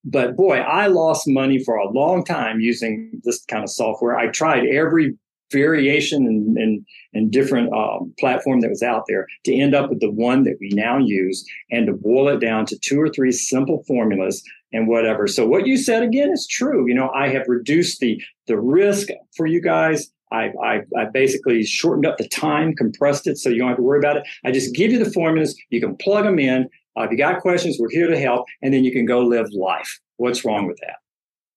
But boy, I lost money for a long time using this kind of software. I tried every variation and, and, and different um, platform that was out there to end up with the one that we now use and to boil it down to two or three simple formulas and whatever. So what you said again is true. You know, I have reduced the the risk for you guys. I, I, I basically shortened up the time, compressed it so you don't have to worry about it. I just give you the formulas. You can plug them in. Uh, if you got questions, we're here to help, and then you can go live life. What's wrong with that?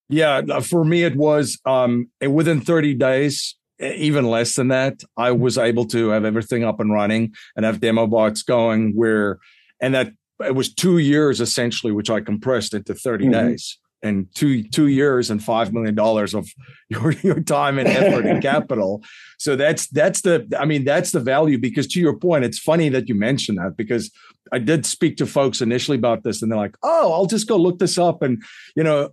Yeah, for me, it was um, within 30 days even less than that, I was able to have everything up and running and have demo bots going where, and that it was two years essentially, which I compressed into 30 mm-hmm. days and two two years and five million dollars of your, your time and effort and capital. So that's that's the I mean that's the value because to your point, it's funny that you mentioned that because I did speak to folks initially about this, and they're like, "Oh, I'll just go look this up." And you know,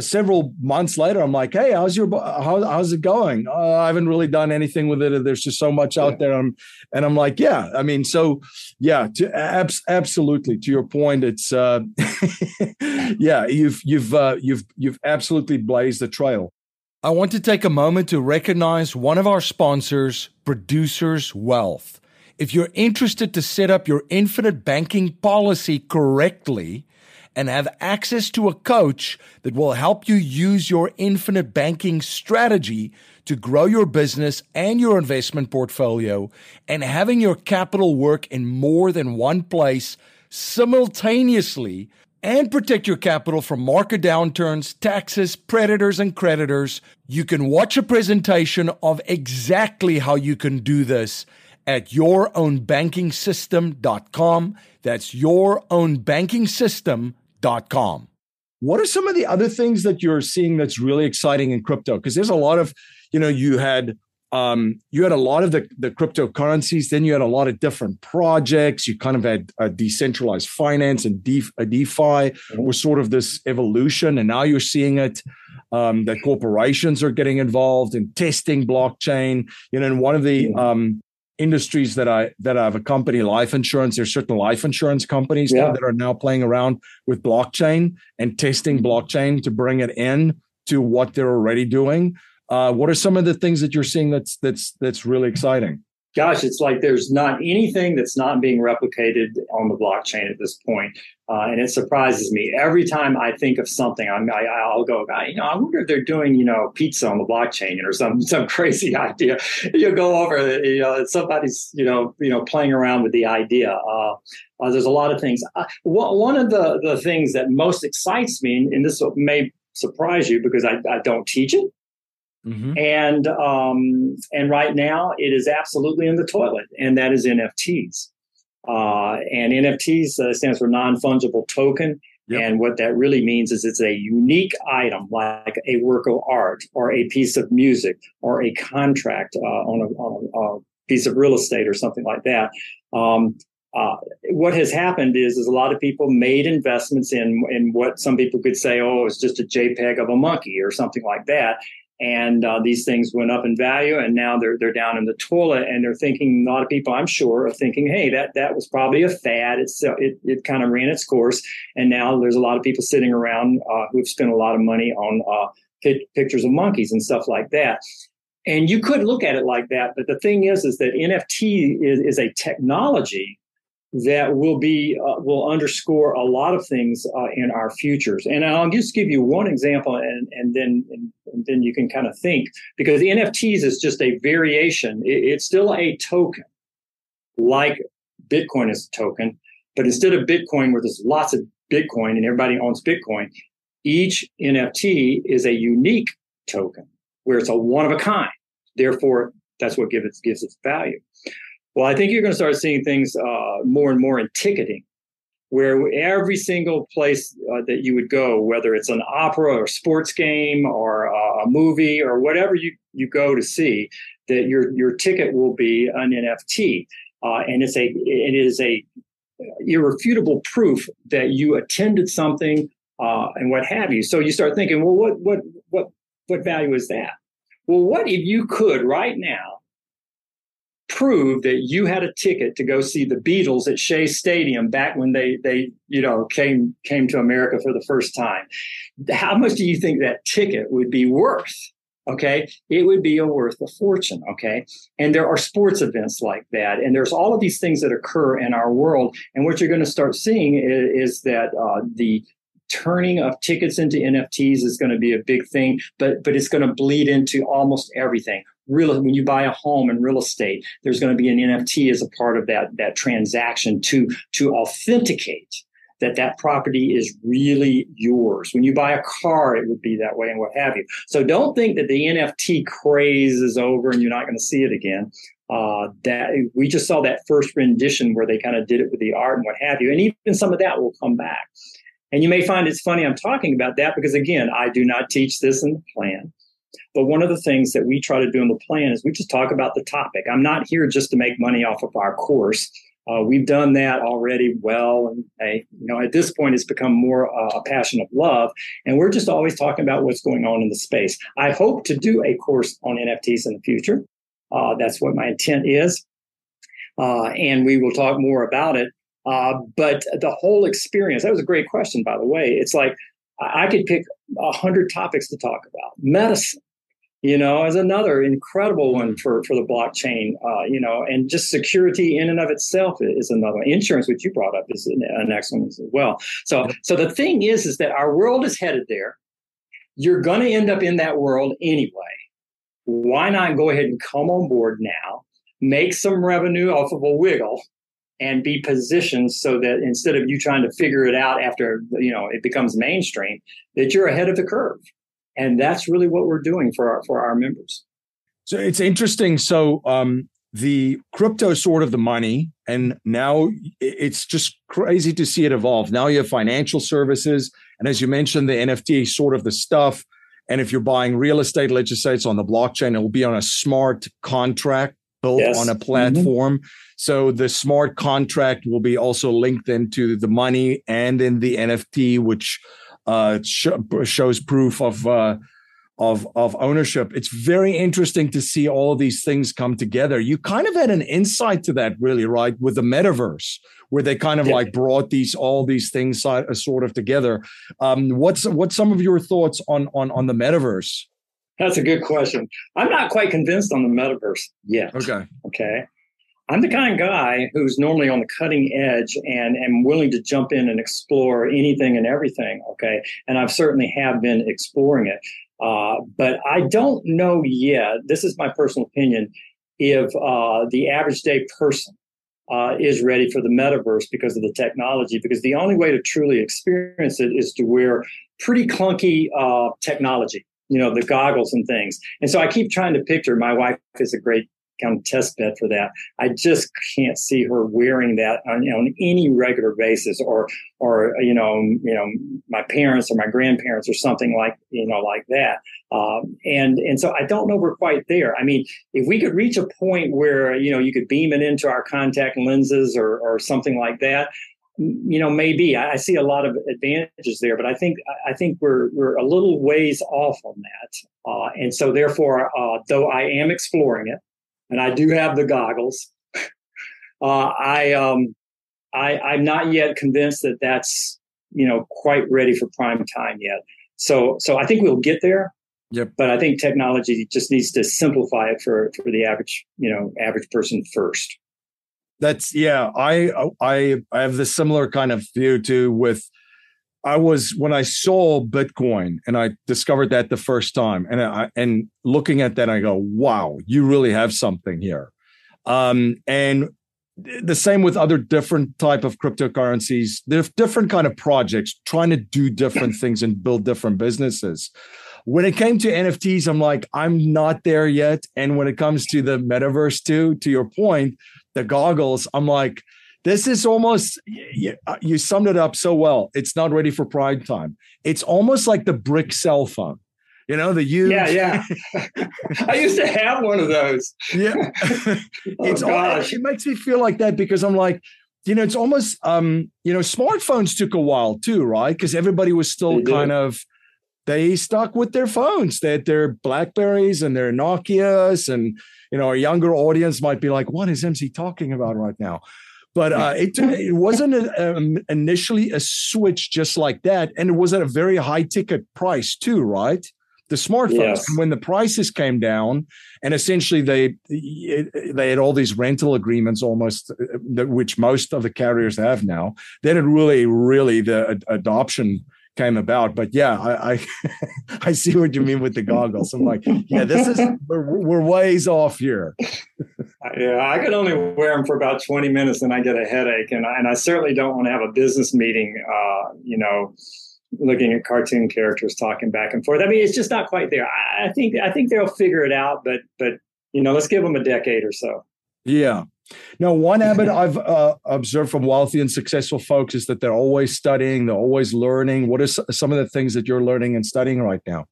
several months later, I'm like, "Hey, how's your how, how's it going?" Oh, I haven't really done anything with it. There's just so much out there, I'm, and I'm like, "Yeah." I mean, so yeah, to, abs- absolutely. To your point, it's uh, yeah, you've you've uh, you've you've absolutely blazed the trail. I want to take a moment to recognize one of our sponsors, Producers Wealth. If you're interested to set up your infinite banking policy correctly and have access to a coach that will help you use your infinite banking strategy to grow your business and your investment portfolio and having your capital work in more than one place simultaneously and protect your capital from market downturns, taxes, predators, and creditors, you can watch a presentation of exactly how you can do this at yourownbankingsystem.com. That's yourownbankingsystem.com. What are some of the other things that you're seeing that's really exciting in crypto? Because there's a lot of, you know, you had um, you had a lot of the, the cryptocurrencies. Then you had a lot of different projects. You kind of had a decentralized finance and DeFi, a DeFi was sort of this evolution. And now you're seeing it um, that corporations are getting involved in testing blockchain. You know, and one of the um, industries that I that I have a company, life insurance. There's certain life insurance companies yeah. that are now playing around with blockchain and testing mm-hmm. blockchain to bring it in to what they're already doing. Uh, what are some of the things that you're seeing that's that's that's really exciting? Gosh, it's like there's not anything that's not being replicated on the blockchain at this point. Uh, and it surprises me every time I think of something. I'm, I, I'll go, you know, I wonder if they're doing, you know, pizza on the blockchain or some some crazy idea. You go over, you know, somebody's, you know, you know, playing around with the idea. Uh, uh, there's a lot of things. Uh, one of the the things that most excites me, and this may surprise you because I, I don't teach it, Mm-hmm. And um, and right now it is absolutely in the toilet, and that is NFTs. Uh, and NFTs uh, stands for non fungible token. Yep. And what that really means is it's a unique item, like a work of art or a piece of music or a contract uh, on, a, on a, a, piece of real estate or something like that. Um, uh, what has happened is, is a lot of people made investments in in what some people could say, oh, it's just a JPEG of a monkey or something like that, and uh, these things went up in value and now they're they're down in the toilet and they're thinking a lot of people i'm sure are thinking hey that that was probably a fad. It's uh, it, it kind of ran its course. And now there's a lot of people sitting around uh, who've spent a lot of money on uh, pictures of monkeys and stuff like that. And you could look at it like that but the thing is is that nft is, is a technology that will be uh, will underscore a lot of things uh, in our futures. And I'll just give you one example, and and then and, and then you can kind of think because NFTs is just a variation. It, it's still a token, like Bitcoin is a token, but instead of Bitcoin, where there's lots of Bitcoin and everybody owns Bitcoin, each NFT is a unique token where it's a one of a kind. Therefore, that's what gives it gives its value. Well, I think you're going to start seeing things uh, more and more in ticketing, where every single place uh, that you would go, whether it's an opera or sports game or uh, a movie or whatever you, you go to see, that your your ticket will be an NFT, uh, and it's a it is a irrefutable proof that you attended something uh, and what have you. So you start thinking, well, what what what what value is that? Well, what if you could right now prove that you had a ticket to go see the Beatles at Shea Stadium back when they they you know came came to America for the first time. How much do you think that ticket would be worth? Okay, it would be a worth a fortune. Okay, and there are sports events like that, and there's all of these things that occur in our world. And what you're going to start seeing is, is that uh, the turning of tickets into NFTs is going to be a big thing, but but it's going to bleed into almost everything. Real when you buy a home in real estate there's going to be an nft as a part of that that transaction to to authenticate that that property is really yours. When you buy a car it would be that way and what have you. So don't think that the nft craze is over and you're not going to see it again. Uh, that we just saw that first rendition where they kind of did it with the art and what have you and even some of that will come back and you may find it's funny i'm talking about that because again i do not teach this in the plan but one of the things that we try to do in the plan is we just talk about the topic. I'm not here just to make money off of our course. Uh, we've done that already well, and hey, you know, at this point, it's become more uh, a passion of love, and we're just always talking about what's going on in the space. I hope to do a course on NFTs in the future. Uh, that's what my intent is, uh, and we will talk more about it. Uh, but the whole experience—that was a great question, by the way. It's like I could pick a hundred topics to talk about: medicine, you know, is another incredible one for, for the blockchain, uh, you know, and just security in and of itself is another one. Insurance, which you brought up, is an excellent as well. So, so the thing is, is that our world is headed there. You're going to end up in that world anyway. Why not go ahead and come on board now, make some revenue off of a wiggle, and be positioned so that instead of you trying to figure it out after you know it becomes mainstream, that you're ahead of the curve and that's really what we're doing for our for our members so it's interesting so um the crypto sort of the money and now it's just crazy to see it evolve now you have financial services and as you mentioned the nft sort of the stuff and if you're buying real estate let's just say it's on the blockchain it will be on a smart contract built yes. on a mm-hmm. platform mm-hmm. So the smart contract will be also linked into the money and in the nft which uh, sh- shows proof of uh, of of ownership. It's very interesting to see all of these things come together. You kind of had an insight to that, really, right, with the metaverse, where they kind of yeah. like brought these all these things uh, sort of together. Um, what's what's some of your thoughts on on on the metaverse? That's a good question. I'm not quite convinced on the metaverse yet. Okay. Okay. I'm the kind of guy who's normally on the cutting edge and am willing to jump in and explore anything and everything. Okay. And I've certainly have been exploring it. Uh, but I don't know yet, this is my personal opinion, if uh, the average day person uh, is ready for the metaverse because of the technology. Because the only way to truly experience it is to wear pretty clunky uh, technology, you know, the goggles and things. And so I keep trying to picture. My wife is a great kind of test bed for that. I just can't see her wearing that on, you know, on any regular basis, or or you know, you know, my parents or my grandparents or something like you know like that. Um, and and so I don't know we're quite there. I mean, if we could reach a point where you know you could beam it into our contact lenses or or something like that. You know, maybe I, see a lot of advantages there, but I think I think we're we're a little ways off on that, uh, and so therefore, uh, though I am exploring it, and I do have the goggles. Uh, I um, I I'm not yet convinced that that's you know quite ready for prime time yet. So so I think we'll get there. Yep. But I think technology just needs to simplify it for for the average you know average person first. That's yeah. I I I have the similar kind of view too with I was when I saw Bitcoin and I discovered that the first time, and I and looking at that, I go, "Wow, you really have something here." Um, and the same with other different type of cryptocurrencies. There's different kind of projects trying to do different things and build different businesses. When it came to NFTs, I'm like, I'm not there yet. And when it comes to the metaverse, too, to your point, the goggles, I'm like this is almost you, uh, you summed it up so well. It's not ready for prime time. It's almost like the brick cell phone. You know, the huge. Yeah, yeah. I used to have one of those. Yeah. oh, it's gosh. it makes me feel like that because I'm like, you know, it's almost um, you know, smartphones took a while too, right? Because everybody was still kind of they stuck with their phones. They had their Blackberries and their Nokias, and you know, our younger audience might be like, "What is MC talking about right now?" But uh, it, it wasn't a, um, initially a switch just like that and it was at a very high ticket price too right the smartphones yes. when the prices came down and essentially they they had all these rental agreements almost uh, which most of the carriers have now then it really really the adoption came about. But yeah, I I, I, see what you mean with the goggles. I'm like, yeah, this is we're, we're ways off here. yeah, I could only wear them for about 20 minutes and I get a headache, and I, and I certainly don't want to have a business meeting. Uh, you know. Looking at cartoon characters talking back and forth. I mean, it's just not quite there. I, I think I think they'll figure it out, but but you know, let's give them a decade or so. Yeah, now, one habit I've uh, observed from wealthy and successful folks is that they're always studying, they're always learning. What are some of the things that you're learning and studying right now?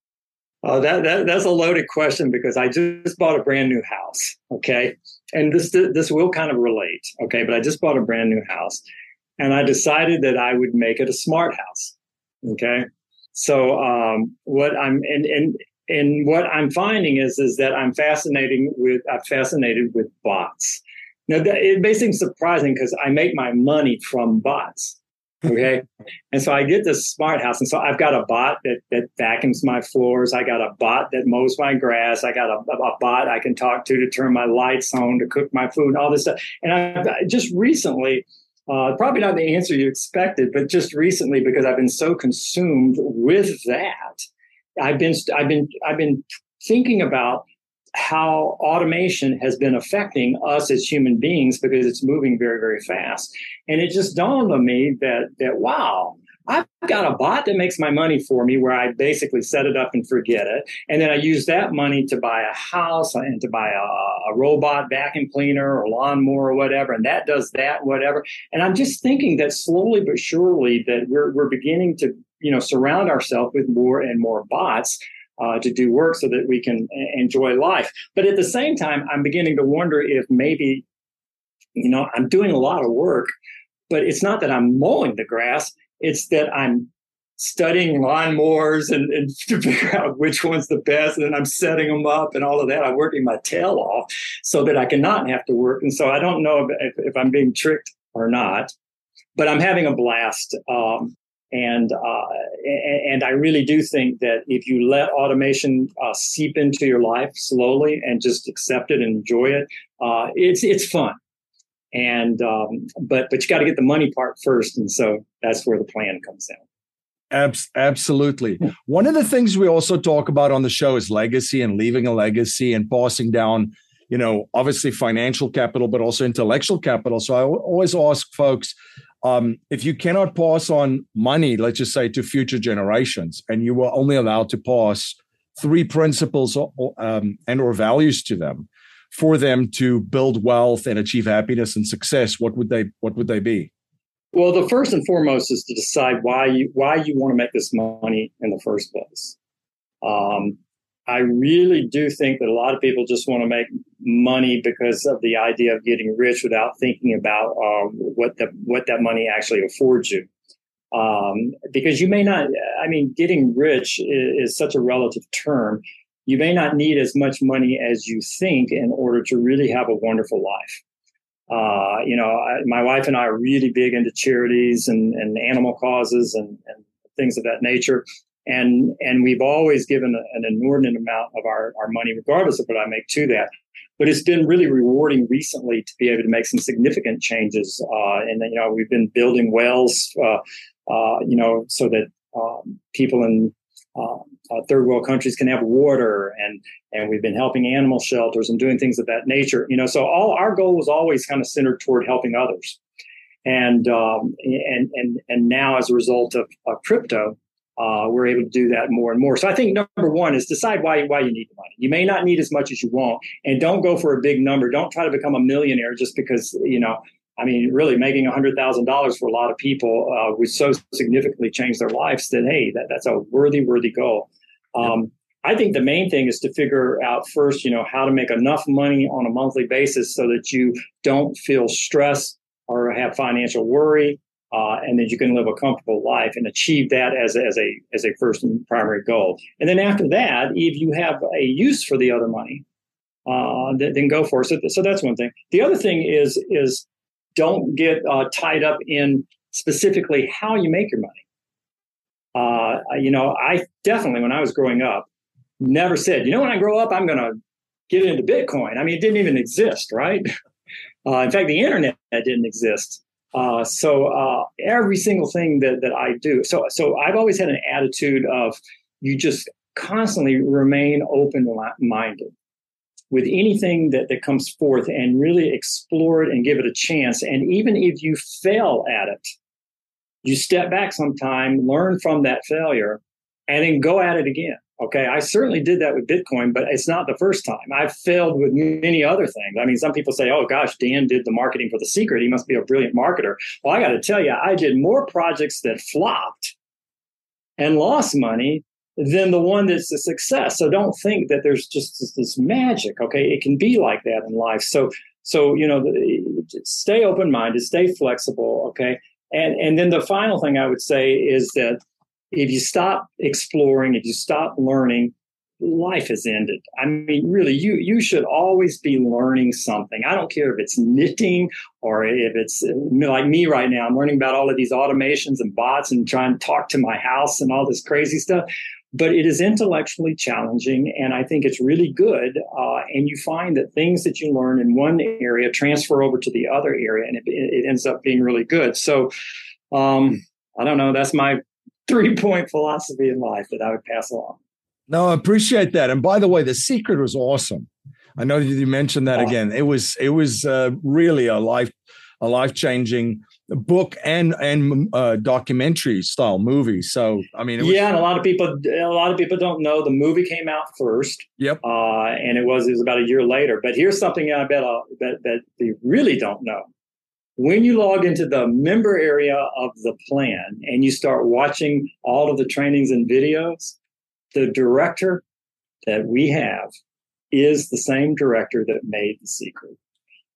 Uh, that, that that's a loaded question because I just bought a brand new house. Okay, and this this will kind of relate. Okay, but I just bought a brand new house, and I decided that I would make it a smart house. Okay, so um, what I'm and and and what I'm finding is is that I'm fascinating with I'm fascinated with bots. Now, that, it may seem surprising because I make my money from bots. Okay. and so I get this smart house. And so I've got a bot that, that vacuums my floors. I got a bot that mows my grass. I got a, a bot I can talk to to turn my lights on, to cook my food, and all this stuff. And I just recently, uh, probably not the answer you expected, but just recently, because I've been so consumed with that, I've been, I've been, I've been thinking about how automation has been affecting us as human beings because it's moving very, very fast. And it just dawned on me that that wow, I've got a bot that makes my money for me where I basically set it up and forget it. And then I use that money to buy a house and to buy a, a robot vacuum cleaner or lawnmower or whatever. And that does that, whatever. And I'm just thinking that slowly but surely that we're, we're beginning to, you know, surround ourselves with more and more bots uh, to do work so that we can enjoy life. But at the same time, I'm beginning to wonder if maybe, you know, I'm doing a lot of work, but it's not that I'm mowing the grass, it's that I'm studying lawnmowers and, and to figure out which one's the best. And I'm setting them up and all of that. I'm working my tail off so that I cannot have to work. And so I don't know if, if I'm being tricked or not, but I'm having a blast. Um, and uh, and I really do think that if you let automation uh, seep into your life slowly and just accept it and enjoy it, uh, it's it's fun. And um, but but you got to get the money part first, and so that's where the plan comes in. Abs- absolutely. One of the things we also talk about on the show is legacy and leaving a legacy and passing down, you know, obviously financial capital, but also intellectual capital. So I always ask folks um, if you cannot pass on money, let's just say to future generations, and you were only allowed to pass three principles um, and or values to them for them to build wealth and achieve happiness and success, what would they what would they be? Well, the first and foremost is to decide why you why you want to make this money in the first place. Um, I really do think that a lot of people just want to make money because of the idea of getting rich without thinking about uh, what the what that money actually affords you. Um, because you may not, I mean, getting rich is, is, such a relative term. You may not need as much money as you think in order to really have a wonderful life. Uh, you know, I, my wife and I are really big into charities and, and animal causes and, and things of that nature. And, and we've always given a, an inordinate amount of our, our money, regardless of what I make to that. But it's been really rewarding recently to be able to make some significant changes. Uh, and, you know, we've been building wells, uh, uh you know, so that um, people in uh, uh, third world countries can have water and and we've been helping animal shelters and doing things of that nature you know so all our goal was always kind of centered toward helping others and um, and and and now as a result of, of crypto uh, we're able to do that more and more. So I think number one is decide why why you need the money. You may not need as much as you want, and don't go for a big number. Don't try to become a millionaire just because you know I mean, really making $100,000 for a lot of people uh, would so significantly change their lives that, hey, that, that's a worthy, worthy goal. Um, I think the main thing is to figure out first, you know, how to make enough money on a monthly basis so that you don't feel stress or have financial worry, uh, and that you can live a comfortable life and achieve that as a, as a as a first and primary goal. And then after that, if you have a use for the other money, uh, then go for it. So, so that's one thing. The other thing is is don't get uh, tied up in specifically how you make your money. Uh, you know, I definitely, when I was growing up, never said, you know, when I grow up, I'm going to get into Bitcoin. I mean, it didn't even exist, right? Uh, in fact, the internet didn't exist. Uh, so uh, every single thing that, that I do, so so I've always had an attitude of you just constantly remain open minded with anything that, that comes forth and really explore it and give it a chance. And even if you fail at it, you step back sometime, learn from that failure, and then go at it again. Okay, I certainly did that with Bitcoin, but it's not the first time. I've failed with many other things. I mean, some people say, oh gosh, Dan did the marketing for the secret. He must be a brilliant marketer. Well, I got to tell you, I did more projects that flopped and lost money than the one that's a success. So don't think that there's just this, this magic. Okay, it can be like that in life. So so you know, stay open minded, stay flexible. Okay, and and then the final thing I would say is that if you stop exploring, if you stop learning, life has ended. I mean, really, you you should always be learning something. I don't care if it's knitting or if it's like me right now. I'm learning about all of these automations and bots and trying to talk to my house and all this crazy stuff but it is intellectually challenging and i think it's really good uh, and you find that things that you learn in one area transfer over to the other area and it, it ends up being really good so um, i don't know that's my three point philosophy in life that i would pass along no i appreciate that and by the way the secret was awesome i know you mentioned that again it was it was uh, really a life a life changing book and and uh, documentary style movie. So I mean, was, yeah, and a lot of people a lot of people don't know the movie came out first. Yep, uh, and it was it was about a year later. But here's something I bet I'll, that that you really don't know. When you log into the member area of the plan and you start watching all of the trainings and videos, the director that we have is the same director that made The Secret.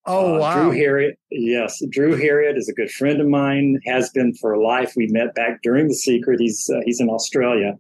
Oh, uh, wow. Drew Heriot. Yes. Drew Heriot is a good friend of mine, has been for life. We met back during The Secret. He's, uh, he's in Australia.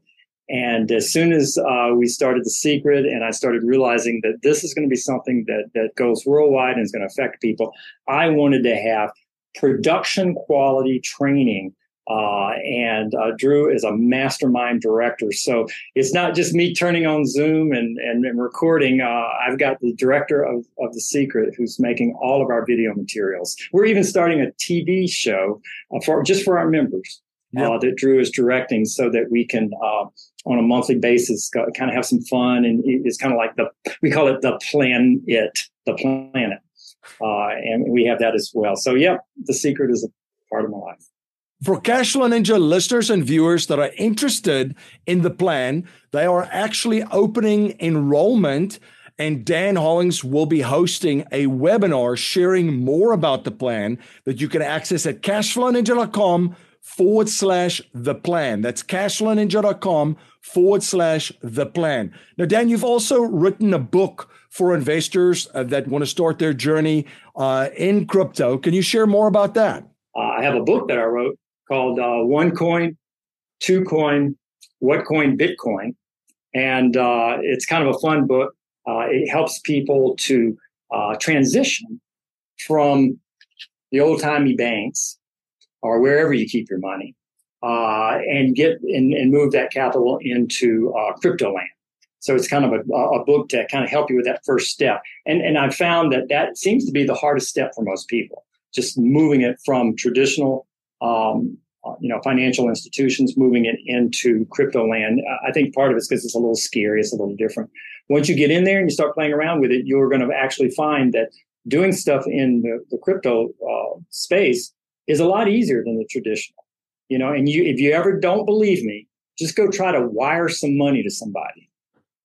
And as soon as uh, we started The Secret and I started realizing that this is going to be something that, that goes worldwide and is going to affect people, I wanted to have production quality training Uh, and uh, Drew is a mastermind director. So it's not just me turning on Zoom and, and, and recording. Uh, I've got the director of, of The Secret who's making all of our video materials. We're even starting a TV show uh, for just for our members. Yep. Uh, that Drew is directing so that we can, uh, on a monthly basis, kind of have some fun. And it's kind of like the, we call it the plan it, the planet. and we have that as well. So, yeah, The Secret is a part of my life. For Cashflow Ninja listeners and viewers that are interested in the plan, they are actually opening enrollment, and Dan Hollings will be hosting a webinar sharing more about the plan that you can access at cashflowninja.com forward slash the plan. That's cashflowninja.com forward slash the plan. Now, Dan, you've also written a book for investors uh, that want to start their journey uh, in crypto. Can you share more about that? Uh, I have a book that I wrote called uh, One Coin, Two Coin, What Coin Bitcoin. And uh, it's kind of a fun book. Uh, it helps people to transition from the old timey banks or wherever you keep your money uh, and get and, and, move that capital into uh, crypto land. So it's kind of a, a, book to kind of help you with that first step. And, and I've found that that seems to be the hardest step for most people, just moving it from traditional um, uh, you know, financial institutions moving it into crypto land. I think part of it's because it's a little scary, it's a little different. Once you get in there and you start playing around with it, you're going to actually find that doing stuff in the, the crypto uh, space is a lot easier than the traditional. You know, and you if you ever don't believe me, just go try to wire some money to somebody.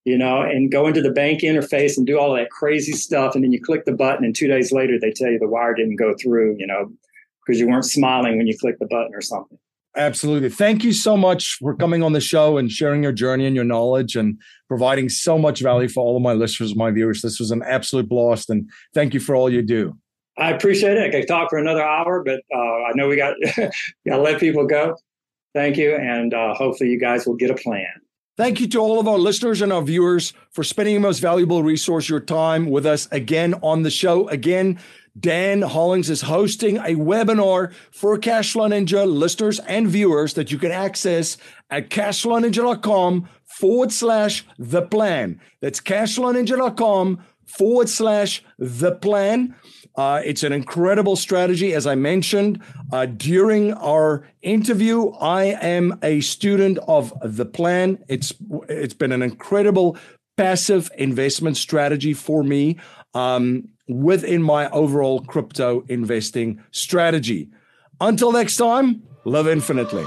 You know, and go into the bank interface and do all that crazy stuff, and then you click the button, and two days later they tell you the wire didn't go through. You know, because you weren't smiling when you clicked the button or something. Absolutely. Thank you so much for coming on the show and sharing your journey and your knowledge and providing so much value for all of my listeners, my viewers. This was an absolute blast. And thank you for all you do. I appreciate it. I could talk for another hour, but uh, I know we got got to let people go. Thank you, and uh, hopefully you guys will get a plan. Thank you to all of our listeners and our viewers for spending your most valuable resource, your time, with us again on the show. Again, Dan Hollings is hosting a webinar for Cashflow Ninja listeners and viewers that you can access at cashflowninja.com forward slash the plan. That's cashflowninja.com forward slash the plan. Uh, it's an incredible strategy. As I mentioned uh, during our interview, I am a student of the plan. It's it's been an incredible passive investment strategy for me. Um, within my overall crypto investing strategy. Until next time, love infinitely.